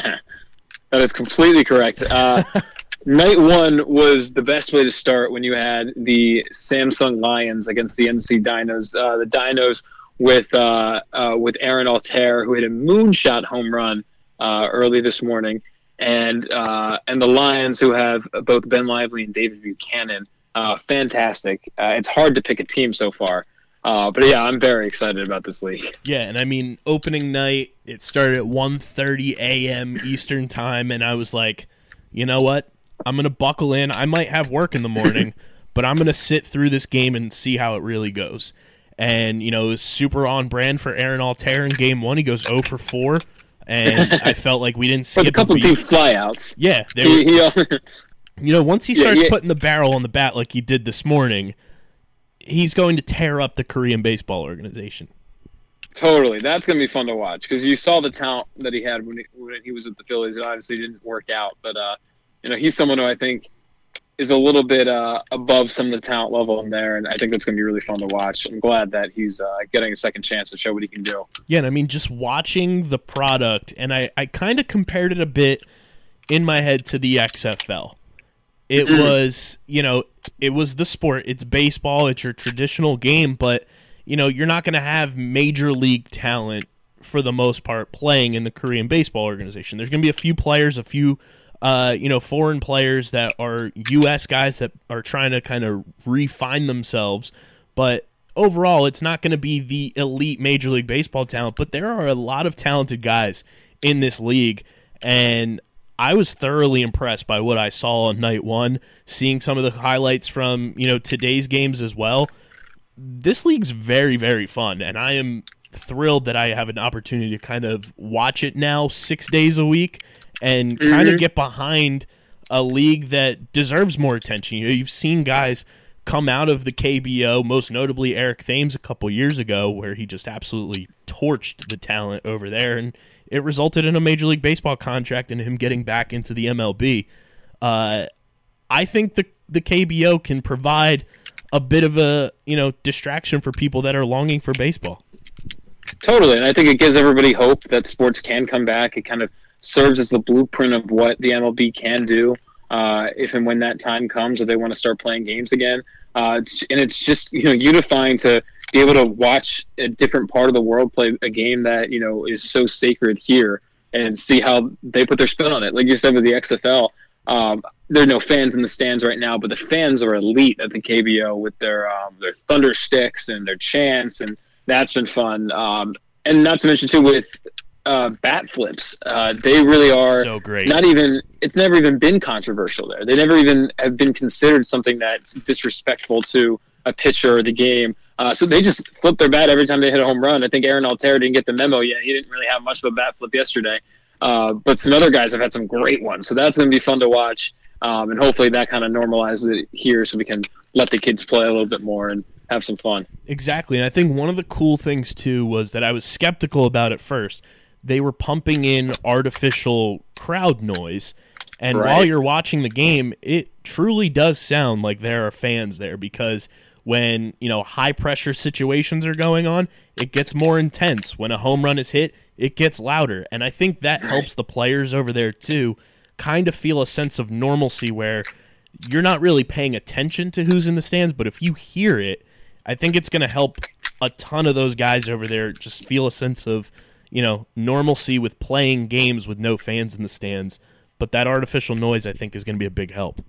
That is completely correct. Uh, night one was the best way to start when you had the Samsung Lions against the NC Dinos. Uh, the Dinos with uh, uh, with Aaron Altherr, who hit a moonshot home run uh, early this morning, and uh, and the Lions, who have both Ben Lively and David Buchanan. Uh, fantastic. Uh, it's hard to pick a team so far. Uh, but yeah, I'm very excited about this league. Yeah, and I mean opening night it started at 1:30 a.m. Eastern time and I was like, "You know what? I'm going to buckle in. I might have work in the morning, but I'm going to sit through this game and see how it really goes." And you know, it was super on brand for Aaron Altherr in game 1. He goes 0 for 4 and I felt like we didn't But a couple a team beat. flyouts. Yeah, they were, He, he, You know, once he Yeah, starts yeah. putting the barrel on the bat like he did this morning, he's going to tear up the Korean baseball organization. Totally, that's gonna be fun to watch because you saw the talent that he had when he, when he was with the Phillies. It obviously didn't work out, but uh, you know he's someone who I think is a little bit uh, above some of the talent level in there, and I think that's gonna be really fun to watch. I'm glad that he's uh, getting a second chance to show what he can do. Yeah, and I mean, just watching the product, and I, I kind of compared it a bit in my head to the XFL. It was, you know, it was the sport. It's baseball. It's your traditional game, but you know, you're not going to have major league talent for the most part playing in the Korean baseball organization. There's going to be a few players, a few, uh, you know, foreign players that are U.S. guys that are trying to kind of refine themselves, but overall, it's not going to be the elite Major League Baseball talent. But there are a lot of talented guys in this league, and I was thoroughly impressed by what I saw on night one. Seeing some of the highlights from you know today's games as well. This league's very very fun, and I am thrilled that I have an opportunity to kind of watch it now six days a week and kind of get behind a league that deserves more attention. You know, you've seen guys come out of the KBO, most notably Eric Thames a couple years ago, where he just absolutely torched the talent over there, and it resulted in a Major League Baseball contract and him getting back into the MLB. Uh, I think the the KBO can provide a bit of a you know distraction for people that are longing for baseball. Totally, and I think it gives everybody hope that sports can come back. It kind of serves as the blueprint of what the MLB can do uh, if and when that time comes, or they want to start playing games again. Uh, and it's just you know unifying to be able to watch a different part of the world play a game that you know is so sacred here, and see how they put their spin on it. Like you said with the XFL, um, there are no fans in the stands right now, but the fans are elite at the KBO with their um, their thunder sticks and their chants, and that's been fun. Um, and not to mention too with uh, bat flips, uh, they really are So great. not even. It's never even been controversial there. They never even have been considered something that's disrespectful to a pitcher or the game. Uh, so they just flip their bat every time they hit a home run. I think Aaron Altherr didn't get the memo yet. He didn't really have much of a bat flip yesterday. Uh, but some other guys have had some great ones. So that's going to be fun to watch. Um, and hopefully that kind of normalizes it here so we can let the kids play a little bit more and have some fun. Exactly. And I think one of the cool things too was that I was skeptical about it first. They were pumping in artificial crowd noise. And Right. while you're watching the game, it truly does sound like there are fans there because when you know high pressure situations are going on, it gets more intense. When a home run is hit, it gets louder, and I think that helps the players over there too, kind of feel a sense of normalcy where you're not really paying attention to who's in the stands, but if you hear it, I think it's going to help a ton of those guys over there just feel a sense of, you know, normalcy with playing games with no fans in the stands. But that artificial noise, I think, is going to be a big help.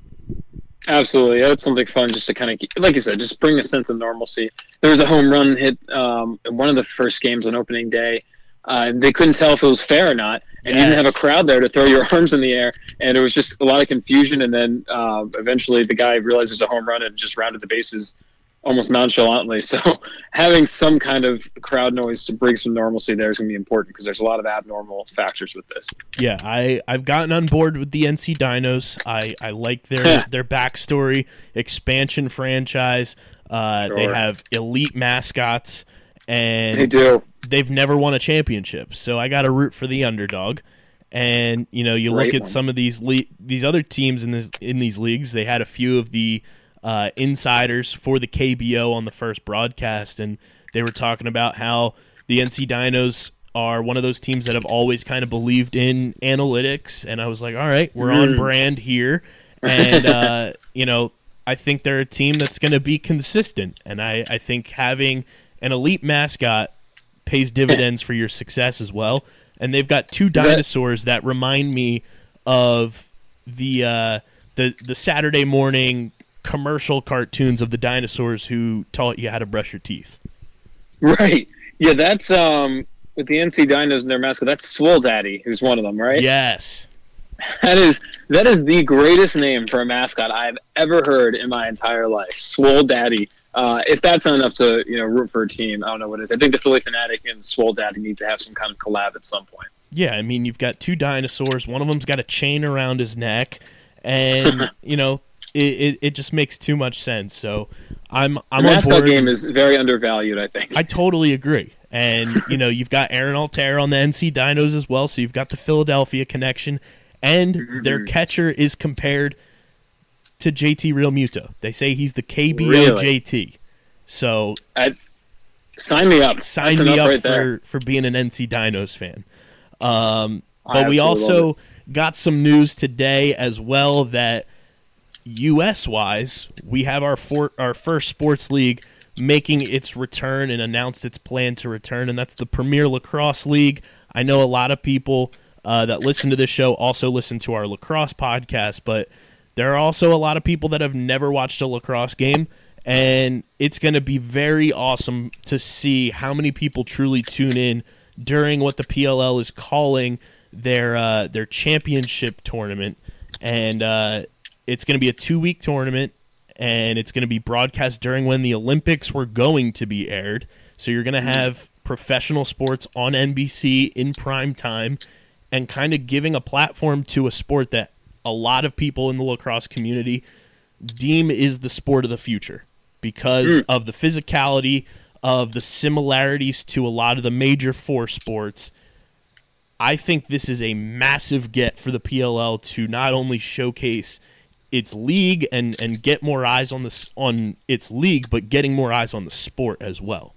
Absolutely, that's something fun just to kind of, like you said, just bring a sense of normalcy. There was a home run hit um, in one of the first games on opening day. Uh, they couldn't tell if it was fair or not, and you didn't have a crowd there to throw your arms in the air, and it was just a lot of confusion. And then uh, eventually, the guy realized it was a home run and just rounded the bases almost nonchalantly. So having some kind of crowd noise to bring some normalcy there is going to be important because there's a lot of abnormal factors with this. Yeah, I I've gotten on board with the NC Dinos. I I like their their backstory, expansion franchise. Uh, They have elite mascots, and They do. they've never won a championship. So I got to root for the underdog. And you know, you Great look at one. some of these le- these other teams in this in these leagues. They had a few of the uh, insiders for the KBO on the first broadcast, and they were talking about how the NC Dinos are one of those teams that have always kind of believed in analytics. And I was like, all right, we're on Mm. brand here, and uh, you know, I think they're a team that's going to be consistent, and I I think having an elite mascot pays dividends for your success as well. And they've got two that- dinosaurs that remind me of the uh, the the Saturday morning commercial cartoons of the dinosaurs who taught you how to brush your teeth. Right. Yeah, that's um with the NC Dinos and their mascot. That's Swole Daddy, who's one of them, right? Yes. That is that is the greatest name for a mascot I've ever heard in my entire life. Swole Daddy. Uh, if that's not enough to you know root for a team, I don't know what is. I think the Phillie Phanatic and Swole Daddy need to have some kind of collab at some point. Yeah, I mean you've got two dinosaurs. One of them's got a chain around his neck, and you know it, it, it just makes too much sense. So I'm I'm on board. game is very undervalued, I think. I totally agree. And you know, you've got Aaron Altherr on the NC Dinos as well, so you've got the Philadelphia connection, and their Mm-hmm. catcher is compared to JT Realmuto. They say he's the KBO Really? JT. So I, sign me up. sign That's me up right there. for, for being an NC Dinos fan. Um, but we also got some news today as well that U.S. wise, we have our for, our first sports league making its return and announced its plan to return, and that's the Premier Lacrosse League. I know a lot of people uh, that listen to this show also listen to our lacrosse podcast, but there are also a lot of people that have never watched a lacrosse game, and it's going to be very awesome to see how many people truly tune in during what the PLL is calling their uh, their championship tournament, and uh, it's going to be a two week tournament, and it's going to be broadcast during when the Olympics were going to be aired. So you're going to mm-hmm. have professional sports on NBC in prime time, and kind of giving a platform to a sport that a lot of people in the lacrosse community deem is the sport of the future because mm. of the physicality of the similarities to a lot of the major four sports. I think this is a massive get for the PLL to not only showcase its league and, and get more eyes on this on its league, but getting more eyes on the sport as well.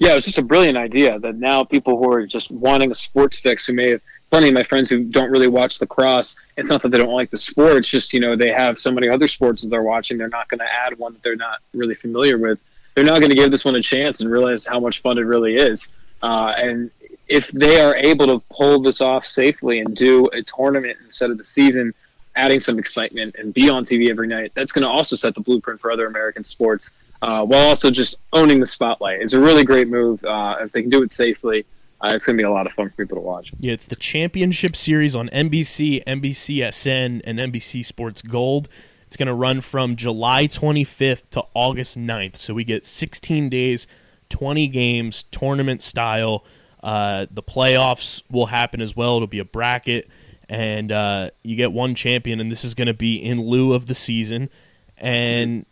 Yeah, it was just a brilliant idea that now people who are just wanting a sports fix, who may have plenty of my friends who don't really watch lacrosse, it's not that they don't like the sport, it's just, you know, they have so many other sports that they're watching, they're not going to add one that they're not really familiar with. They're not going to give this one a chance and realize how much fun it really is. Uh, and if they are able to pull this off safely and do a tournament instead of the season, adding some excitement and be on TV every night, that's going to also set the blueprint for other American sports uh, while also just owning the spotlight. It's a really great move. Uh, if they can do it safely, uh, it's going to be a lot of fun for people to watch. Yeah, it's the championship series on NBC, NBCSN, and NBC Sports Gold. It's going to run from July 25th to August 9th. So we get 16 days, 20 games, tournament style. Uh, the playoffs will happen as well. It'll be a bracket, and uh, you get one champion, and this is going to be in lieu of the season. And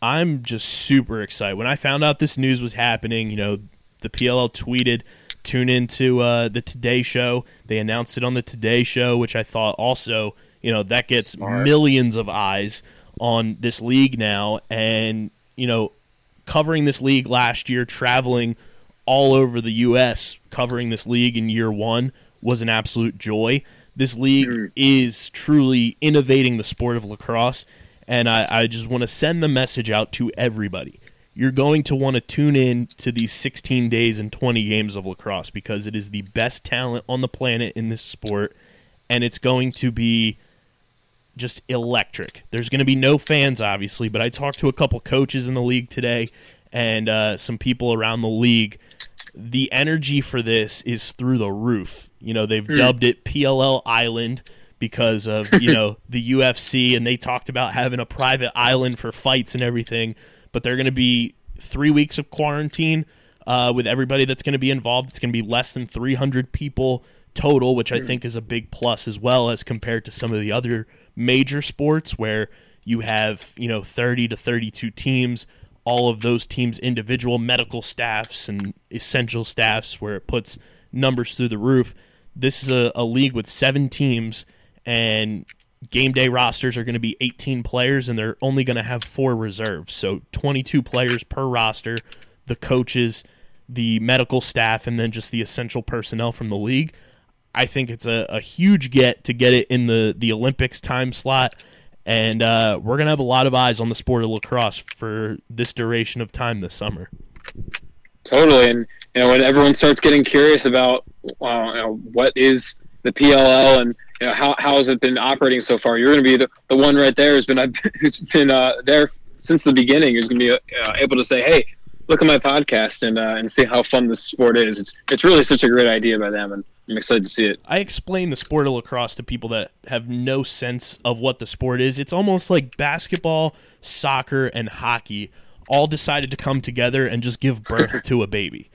I'm just super excited. When I found out this news was happening, you know, the PLL tweeted, tune into uh, the Today Show. They announced it on the Today Show, which I thought also, you know, that gets millions of eyes on this league now. And, you know, covering this league last year, traveling all over the U.S., covering this league in year one was an absolute joy. This league is truly innovating the sport of lacrosse, and I, I just want to send the message out to everybody. You're going to want to tune in to these 16 days and 20 games of lacrosse because it is the best talent on the planet in this sport, and it's going to be just electric. There's going to be no fans, obviously, but I talked to a couple coaches in the league today and uh, some people around the league. The energy for this is through the roof. You know, they've dubbed it PLL Island because of, you know, the UFC, and they talked about having a private island for fights and everything. But they're going to be three weeks of quarantine uh, with everybody that's going to be involved. It's going to be less than 300 people total, which I think is a big plus as well as compared to some of the other major sports where you have, you know, 30 to 32 teams, all of those teams individual medical staffs and essential staffs where it puts numbers through the roof. This is a, a league with seven teams and game day rosters are going to be 18 players and they're only going to have four reserves. So 22 players per roster, the coaches, the medical staff, and then just the essential personnel from the league. I think it's a, a huge get to get it in the, the Olympics time slot. And uh, we're to have a lot of eyes on the sport of lacrosse for this duration of time this summer. Totally, and you know when everyone starts getting curious about uh, you know, what is the PLL and you know how how has it been operating so far, you're to be the, the one right there who's been who's been uh, there since the beginning. Who's to be uh, able to say, "Hey, look at my podcast and uh, and see how fun this sport is." It's it's really such a great idea by them, and I'm excited to see it. I explain the sport of lacrosse to people that have no sense of what the sport is. It's almost like basketball, soccer, and hockey all decided to come together and just give birth to a baby.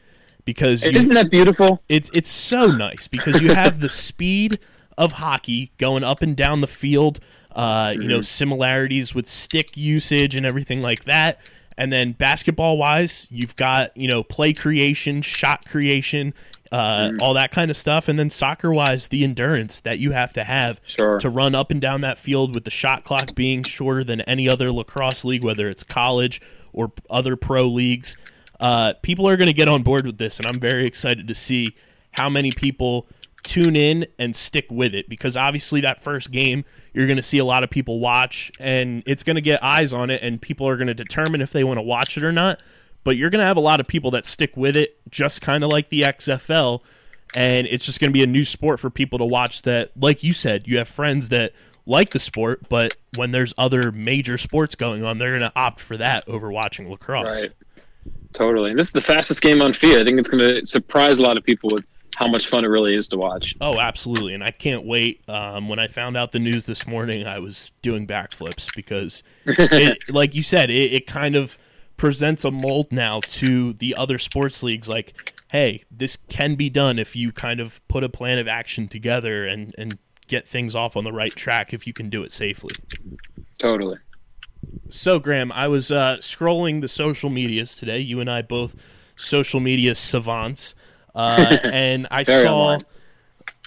Because you, Isn't that beautiful? it's it's so nice because you have the speed of hockey going up and down the field, uh, you know, similarities with stick usage and everything like that. And then basketball wise, you've got, you know, play creation, shot creation, uh, all that kind of stuff. And then soccer wise, the endurance that you have to have Sure. to run up and down that field with the shot clock being shorter than any other lacrosse league, whether it's college or other pro leagues. Uh, people are going to get on board with this, and I'm very excited to see how many people tune in and stick with it because obviously that first game you're going to see a lot of people watch and it's going to get eyes on it and people are going to determine if they want to watch it or not but you're going to have a lot of people that stick with it just kind of like the XFL and it's just going to be a new sport for people to watch that like you said you have friends that like the sport but when there's other major sports going on they're going to opt for that over watching lacrosse Right. Totally. And this is the fastest game on feet. I think it's going to surprise a lot of people with how much fun it really is to watch. Oh, absolutely. And I can't wait. Um, when I found out the news this morning, I was doing backflips because, it, like you said, it, it kind of presents a mold now to the other sports leagues. Like, hey, this can be done if you kind of put a plan of action together and, and get things off on the right track if you can do it safely. Totally. So, Graham, I was uh, scrolling the social medias today. You and I both social media savants. Uh, and I saw online.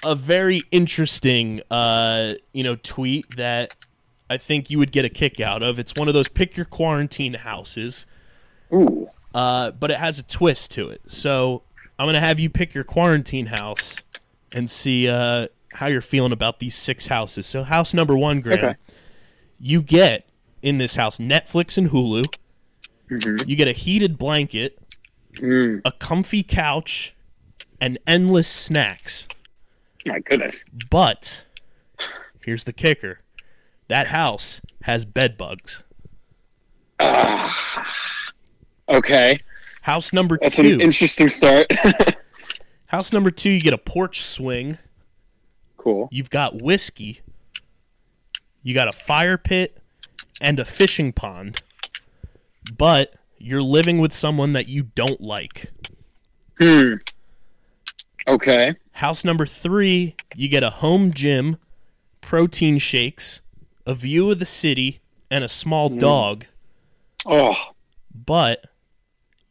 a very interesting, uh, you know, tweet that I think you would get a kick out of. It's one of those pick your quarantine houses, Ooh. uh, but it has a twist to it. So I'm gonna have you pick your quarantine house and see uh, how you're feeling about these six houses. So house number one, Graham, Okay. you get in this house Netflix and Hulu. Mhm. You get a heated blanket, Mm. a comfy couch, and endless snacks. My goodness. But here's the kicker: that house has bed bugs. Ah. Okay. House number That's two. an interesting start. house number two, you get a porch swing. cool. You've got whiskey. You got a fire pit and a fishing pond. But you're living with someone that you don't like. Hmm. Okay. House number three, you get a home gym, protein shakes, a view of the city, and a small dog. Oh. But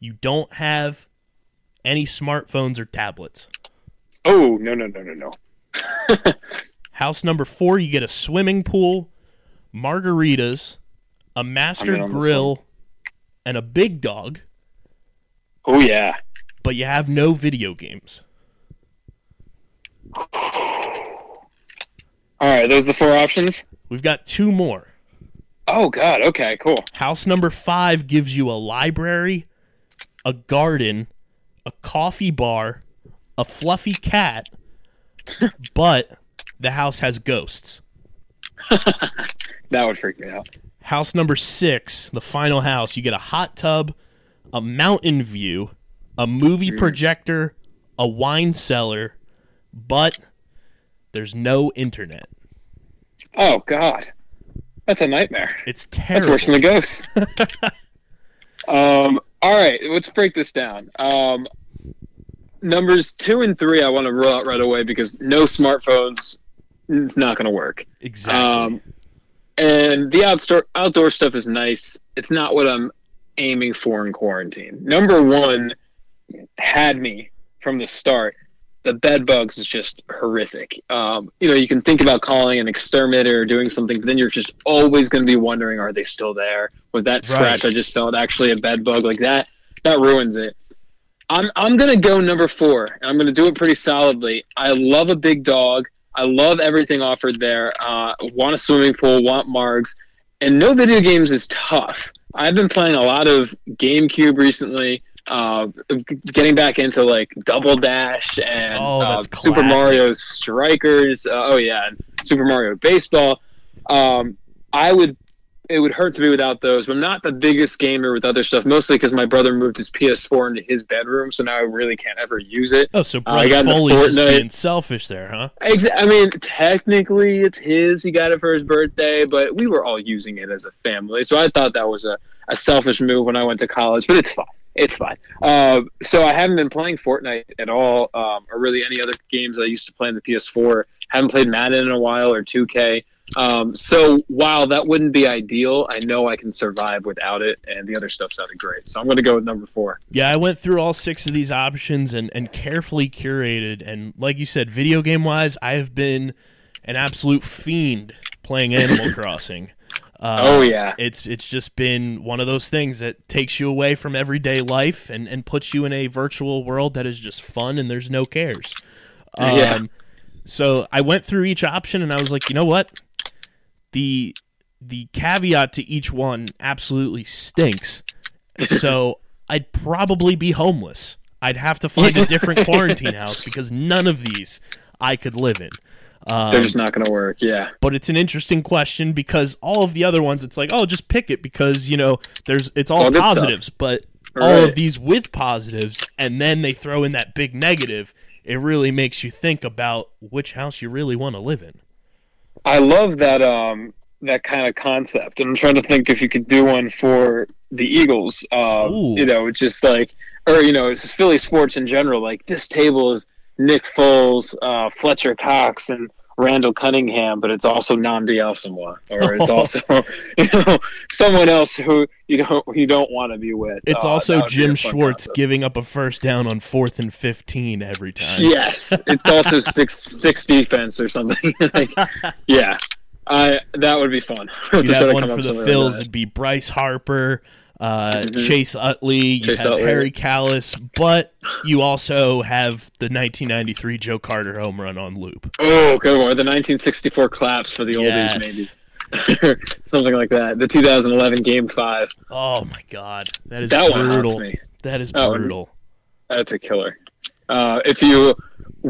you don't have any smartphones or tablets. Oh no no no no no. House number four, you get a swimming pool, margaritas, a master in on this grill, and a big dog. Oh yeah. but you have no video games. All right, those are the four options. We've got two more. Oh God. Okay. Cool. House number five gives you a library, a garden, a coffee bar, a fluffy cat, but the house has ghosts. That would freak me out. House number six, the final house, you get a hot tub, a mountain view, a movie projector, a wine cellar, but there's no internet. Oh God. That's a nightmare. It's terrible. That's worse than the ghost. um. All right. Let's break this down. Um. Numbers two and three, I want to rule out right away because no smartphones. It's not going to work. Exactly. Um, and the outdoor outdoor stuff is nice. It's not what I'm aiming for in quarantine. Number one had me from the start. The bed bugs is just horrific. Um, you know, you can think about calling an exterminator or doing something, but then you're just always going to be wondering, are they still there? Was that Right. scratch I just felt actually a bed bug? Like that, that ruins it. I'm I'm gonna go number four. and I'm gonna do it pretty solidly. I love a big dog. I love everything offered there. Uh, want a swimming pool, want margs, and no video games is tough. I've been playing a lot of GameCube recently. Uh, getting back into like Double Dash and Oh, uh, Super. Mario Strikers. Uh, oh yeah, Super Mario Baseball. Um, I would. It would hurt to be without those. But I'm not the biggest gamer with other stuff, mostly because my brother moved his PS4 into his bedroom, so now I really can't ever use it. oh, so uh, Brett got Foley's just being selfish there, huh? Exa- I mean, technically it's his. He got it for his birthday, but we were all using it as a family. So I thought that was a, a selfish move when I went to college, but it's fine. It's fine. Uh, so I haven't been playing Fortnite at all, um, or really any other games I used to play on the PS4. Haven't played Madden in a while or 2K. Um, so while that wouldn't be ideal, I know I can survive without it, and the other stuff sounded great. So I'm going to go with number four. Yeah, I went through all six of these options and, and carefully curated. And like you said, video game wise, I have been an absolute fiend playing Animal Crossing. Uh, oh yeah, it's it's just been one of those things that takes you away from everyday life and, and puts you in a virtual world that is just fun and there's no cares. Um, Yeah. So I went through each option and I was like, you know what? The the caveat to each one absolutely stinks. So I'd probably be homeless. I'd have to find a different quarantine house because none of these I could live in. Um, they're just not going to work. Yeah. but it's an interesting question because all of the other ones it's like oh just pick it because you know there's it's all all positives but all Right. of these with positives and then they throw in that big negative it really makes you think about which house you really want to live in I love that um that kind of concept. And I'm trying to think if you could do one for the Eagles. Uh, you know, it's just like or you know, it's just Philly sports in general. Like this table is Nick Foles, uh, Fletcher Cox, and Randall Cunningham, but it's also Nnamdi Asomugha, or it's also you know someone else who you don't you don't want to be with. it's Uh, also that would be jim schwartz concept. giving up a first down on fourth and 15 every time Yes, it's also six six defense or something. like, yeah, I that would be fun. you'd have one for the with like phils it'd be bryce harper uh, Mhm. Chase Utley, you Chase have Utley. Harry Kalas, but you also have the 1993 Joe Carter home run on loop. Oh, good one. The 1964 claps for the Yes. oldies, maybe something like that. The 2011 Game Five. Oh my god, that is That brutal. me. That is brutal. That's a killer. Uh, if you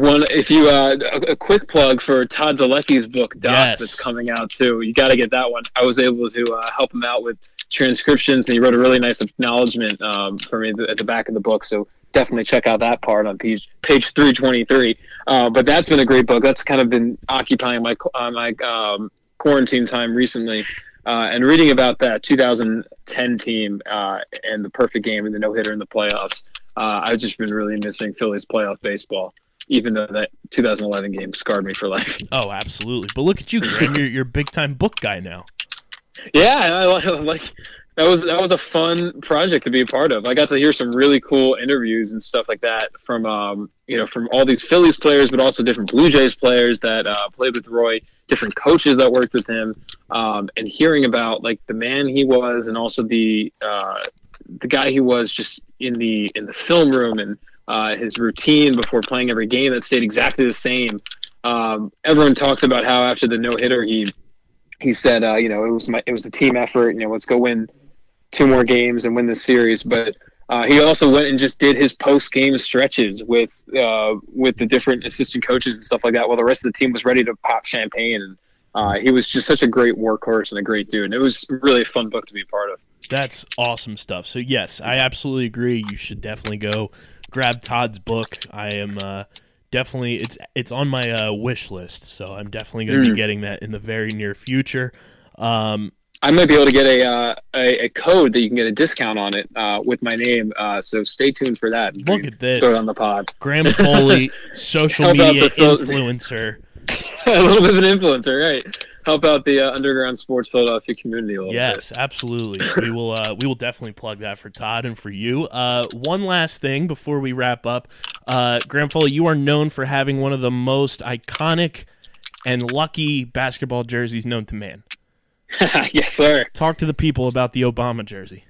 want, if you uh, a, a quick plug for Todd Zolecki's book Doc Yes. that's coming out too. You got to get that one. I was able to uh, help him out with transcriptions, and he wrote a really nice acknowledgement um, for me at the back of the book. So definitely check out that part on page page 323. Uh, but that's been a great book. That's kind of been occupying my uh, my um, quarantine time recently. Uh, and reading about that 2010 team uh, and the perfect game and the no hitter in the playoffs, uh, I've just been really missing Phillies playoff baseball, even though that 2011 game scarred me for life. Oh, absolutely. But look at you, Graham. You're you're a big time book guy now. Yeah, I like, like that was that was a fun project to be a part of. I got to hear some really cool interviews and stuff like that from um, you know from all these Phillies players, but also different Blue Jays players that uh, played with Roy, different coaches that worked with him, um, and hearing about like the man he was and also the uh, the guy he was just in the in the film room and uh, his routine before playing every game that stayed exactly the same. Um, everyone talks about how after the no hitter he he said, uh, you know, it was my it was a team effort. You know, let's go win two more games and win this series. But uh, he also went and just did his post game stretches with uh, with the different assistant coaches and stuff like that, while the rest of the team was ready to pop champagne. And uh, he was just such a great workhorse and a great dude. And it was really a fun book to be part of. That's awesome stuff. So yes, I absolutely agree. You should definitely go grab Todd's book. I am uh, definitely it's it's on my uh, wish list, so I'm definitely going to be Mm. getting that in the very near future. Um, I might be able to get a uh, a, a code that you can get a discount on it uh, with my name. Uh, so stay tuned for that. look at this, Throw it on the pod. Graham Foley, social media influencer. a little bit of an influencer, right? Help out the uh, underground sports Philadelphia community a little Yes, absolutely. We will uh, we will definitely plug that for Todd and for you. Uh, one last thing before we wrap up, uh, Graham Foley, you are known for having one of the most iconic and lucky basketball jerseys known to man. yes, sir. Talk to the people about the Obama jersey.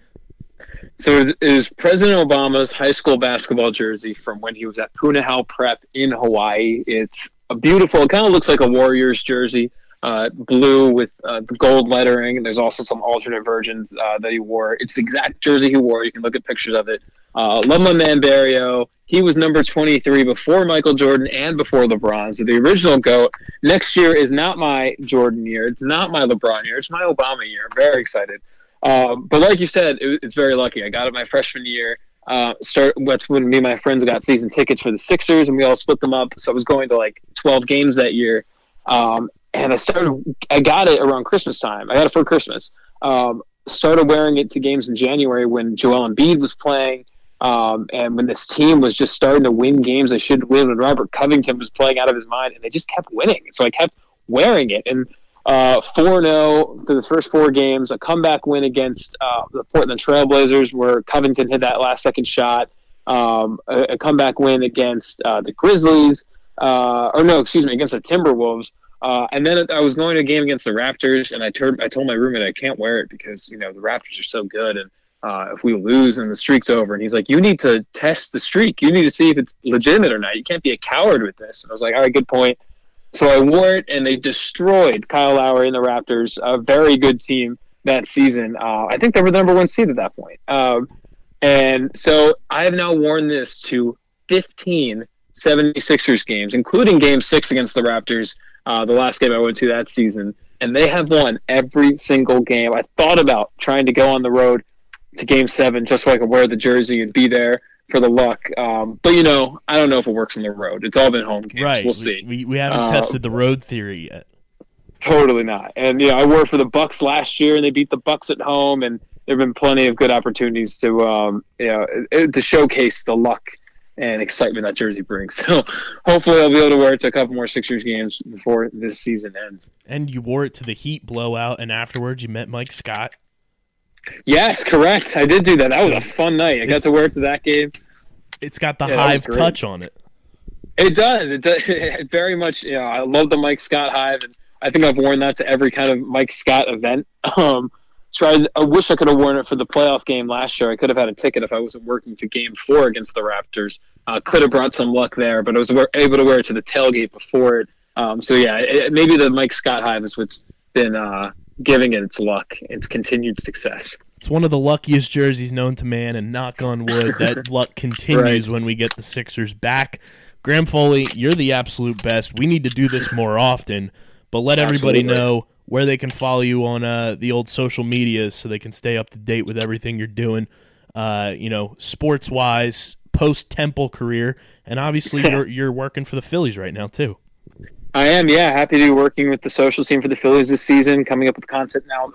So it is President Obama's high school basketball jersey from when he was at Punahou Prep in Hawaii. It's a beautiful. It kind of looks like a Warriors jersey, uh, blue with uh, the gold lettering. There's also some alternate versions uh, that he wore. It's the exact jersey he wore. You can look at pictures of it. Uh, man Barrio. He was number 23 before Michael Jordan and before LeBron. So the original GOAT. Next year is not my Jordan year. It's not my LeBron year. It's my Obama year. I'm very excited. Um, but like you said, it, it's very lucky. I got it my freshman year. Uh, start when me and my friends got season tickets for the Sixers, and we all split them up. So I was going to like 12 games that year, um, and I started. I got it around Christmas time. I got it for Christmas. Um, started wearing it to games in January when Joel Embiid was playing, um, and when this team was just starting to win games they should win. When Robert Covington was playing out of his mind, and they just kept winning. So I kept wearing it, and uh, 4-0 through the first four games, a comeback win against uh, the Portland Trailblazers where Covington hit that last second shot, um, a, a comeback win against uh, the Grizzlies, uh, or no, excuse me, against the Timberwolves. Uh, and then I was going to a game against the Raptors, and I, turned, I told my roommate I can't wear it because you know the Raptors are so good, and uh, if we lose and the streak's over, and he's like, "You need to test the streak. You need to see if it's legitimate or not. You can't be a coward with this." And I was like, "All right, good point." So I wore it, and they destroyed Kyle Lowry and the Raptors, a very good team that season. Uh, I think they were the number one seed at that point. Um, and so I have now worn this to 15 76ers games, including game six against the Raptors, uh, the last game I went to that season. And they have won every single game. I thought about trying to go on the road to game seven just so I could wear the jersey and be there for the luck. Um, but, you know, I don't know if it works on the road. It's all been home games. Right. We'll we, see. We, we haven't Uh, tested the road theory yet. Totally not. And you know, I worked for the Bucks last year, and they beat the Bucks at home. And there've been plenty of good opportunities to, um, you know, to showcase the luck and excitement that jersey brings. So hopefully, I'll be able to wear it to a couple more Sixers games before this season ends. And you wore it to the Heat blowout, and afterwards you met Mike Scott. Yes, correct. I did do that. That was a fun night. I got to wear it to that game. It's got the Yeah, that was hive great. touch on it. It does. It, does. it very much. You know, I love the Mike Scott hive, and I think I've worn that to every kind of Mike Scott event. Um, tried. I wish I could have worn it for the playoff game last year. I could have had a ticket if I wasn't working to Game Four against the Raptors. Uh, could have brought some luck there, but I was able to wear it to the tailgate before it. Um, so yeah, it, maybe the Mike Scott hive is what's been uh, giving it its luck, its continued success. It's one of the luckiest jerseys known to man, and knock on wood, that luck continues Right. when we get the Sixers back. Graham Foley, you're the absolute best. We need to do this more often, but let everybody Absolutely. know where they can follow you on uh, the old social medias so they can stay up to date with everything you're doing. Uh, you know, sports wise, post Temple career, and obviously you're you're working for the Phillies right now too. I am, yeah. Happy to be working with the social team for the Phillies this season. Coming up with content now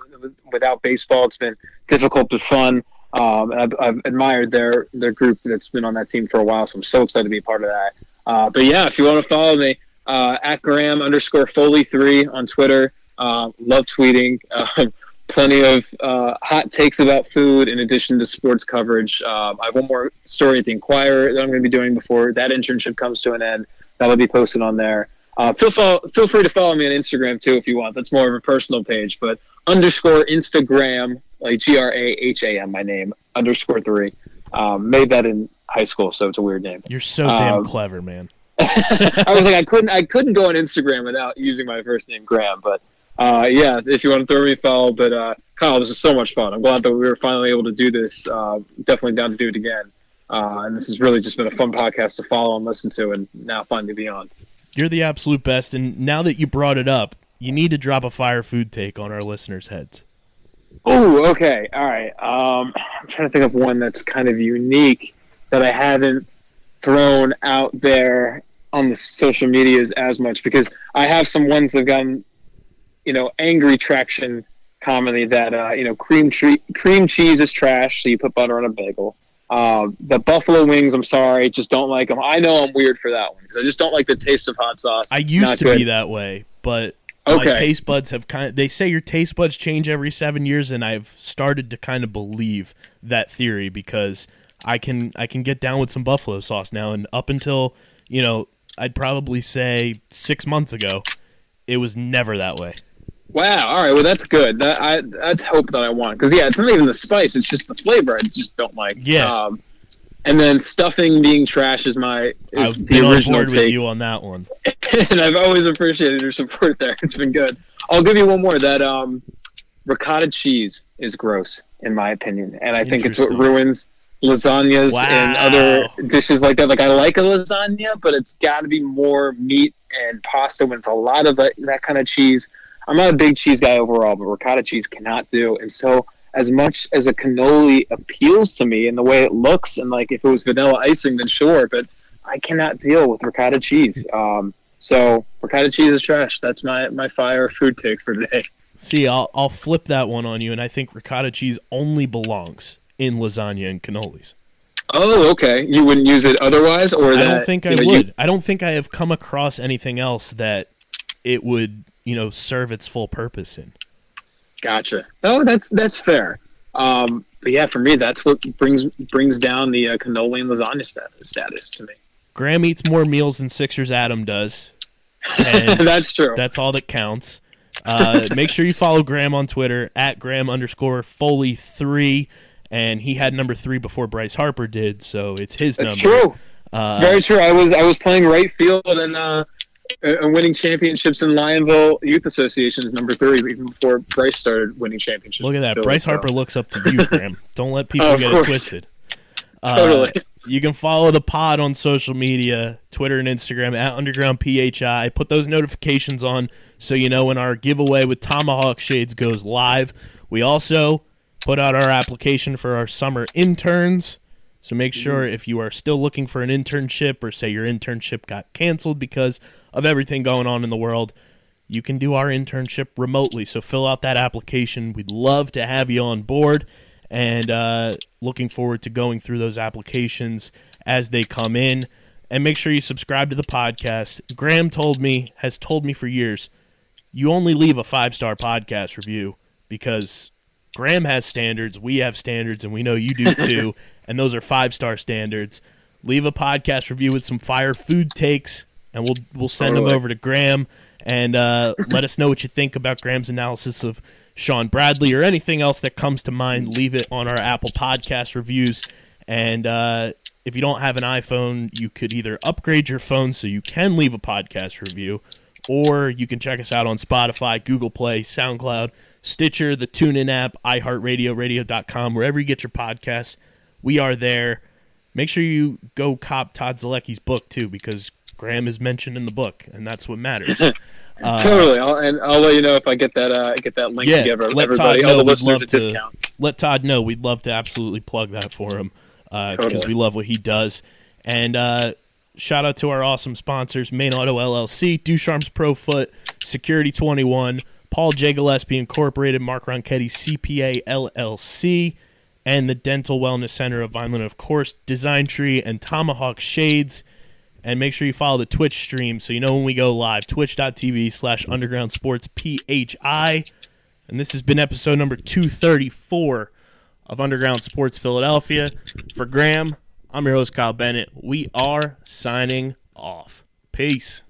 without baseball, it's been difficult but fun. Um, I've, I've admired their their group that's been on that team for a while, so I'm so excited to be a part of that. Uh, but yeah, if you want to follow me, uh, at Graham underscore Foley three on Twitter. Uh, love tweeting. Um, plenty of uh, hot takes about food in addition to sports coverage. Um, I have one more story at the Inquirer that I'm going to be doing before that internship comes to an end. That'll be posted on there. Uh, feel fo- feel free to follow me on Instagram too if you want. That's more of a personal page, but underscore Instagram like G R A H A M my name underscore three. Um, made that in high school, so it's a weird name. You're so damn Um, clever, man. I was like, I couldn't, I couldn't go on Instagram without using my first name, Graham. But uh, yeah, if you want to throw me a follow, but uh, Kyle, this is so much fun. I'm glad that we were finally able to do this. Uh, definitely down to do it again. Uh, and this has really just been a fun podcast to follow and listen to, and now finally be on. You're the absolute best. And now that you brought it up, you need to drop a fire food take on our listeners' heads. Oh, okay, all right. Um, I'm trying to think of one that's kind of unique that I haven't thrown out there on the social medias as much because I have some ones that have gotten, you know, angry traction commonly that uh, you know cream tre- cream cheese is trash, so you put butter on a bagel. Um, the buffalo wings, I'm sorry, just don't like them. I know I'm weird for that one because I just don't like the taste of hot sauce. I used Not to good. be that way, but my taste buds have kind of they say your taste buds change every 7 years and I've started to kind of believe that theory because I can I can get down with some buffalo sauce now and up until, you know, I'd probably say 6 months ago, it was never that way. Wow. All right. Well, that's good. That I that's hope that I want because yeah, it's not even the spice; it's just the flavor. I just don't like. Yeah. Um, and then stuffing being trash is my is I've the original take, you on that one. and I've always appreciated your support there. It's been good. I'll give you one more. That um, ricotta cheese is gross in my opinion, and I think it's what ruins lasagnas and other dishes like that. Like I like a lasagna, but it's got to be more meat and pasta when it's a lot of that kind of cheese. I'm not a big cheese guy overall, but ricotta cheese cannot do. And so, as much as a cannoli appeals to me in the way it looks, and like if it was vanilla icing, then sure, but I cannot deal with ricotta cheese. Um, so ricotta cheese is trash. That's my my fire food take for today. See, I'll I'll flip that one on you and I think ricotta cheese only belongs in lasagna and cannolis. Oh, okay. You wouldn't use it otherwise, or I that, don't think I would. you- I don't think I have come across anything else that it would, you know, serve its full purpose in. Gotcha. Oh, that's that's fair. Um, but yeah, for me, that's what brings brings down the uh, cannoli and lasagna status, status to me. Graham eats more meals than Sixers Adam does, and that's true. that's all that counts. Uh, make sure you follow Graham on Twitter at Graham underscore Foley three, and he had number three before Bryce Harper did, so it's his That's number. true. Uh, It's very true. I was I was playing right field and uh, and winning championships in Lionville Youth Association's number three even before Bryce started winning championships. Look at that. Philly, Bryce so- Harper looks up to you, Graham. Don't let people Oh, get course. it twisted. Uh, Totally. you can follow the pod on social media, Twitter and Instagram at Underground PHI. Put those notifications on so you know when our giveaway with Tomahawk Shades goes live. We also put out our application for our summer interns. So make sure if you are still looking for an internship or say your internship got canceled because of everything going on in the world, you can do our internship remotely. So fill out that application. We'd love to have you on board and uh, looking forward to going through those applications as they come in. And make sure you subscribe to the podcast. Graham told me, has told me for years, you only leave a five star podcast review because Graham has standards, we have standards, and we know you do too. and those are five star standards. Leave a podcast review with some fire food takes, and we'll we'll send them over to Graham and uh, let us know what you think about Graham's analysis of Shawn Bradley or anything else that comes to mind. Leave it on our Apple Podcast reviews. And uh, if you don't have an iPhone, you could either upgrade your phone so you can leave a podcast review, or you can check us out on Spotify, Google Play, SoundCloud, Stitcher, the TuneIn app, iHeartRadio, radio.com, wherever you get your podcasts. We are there. Make sure you go cop Todd Zolecki's book too, because Graham is mentioned in the book, and that's what matters. Uh, totally. I'll, and I'll let you know if I get that uh, get that link Yeah, together. let Everybody, Todd know. all the We'd listeners a to- discount. let Todd know. We'd love to absolutely plug that for him because Totally. we love what he does. And uh, shout out to our awesome sponsors: Main Auto LLC, Ducharme's Pro Foot, Security Twenty One, Paul J. Gillespie Incorporated, Mark Ronchetti CPA LLC, and the Dental Wellness Center of Vineland, of course, Design Tree and Tomahawk Shades. And make sure you follow the Twitch stream so you know when we go live. Twitch.tv slash underground sports PHI. And this has been episode number 234 of Underground Sports Philadelphia. For Graham, I'm your host, Kyle Bennett. We are signing off. Peace.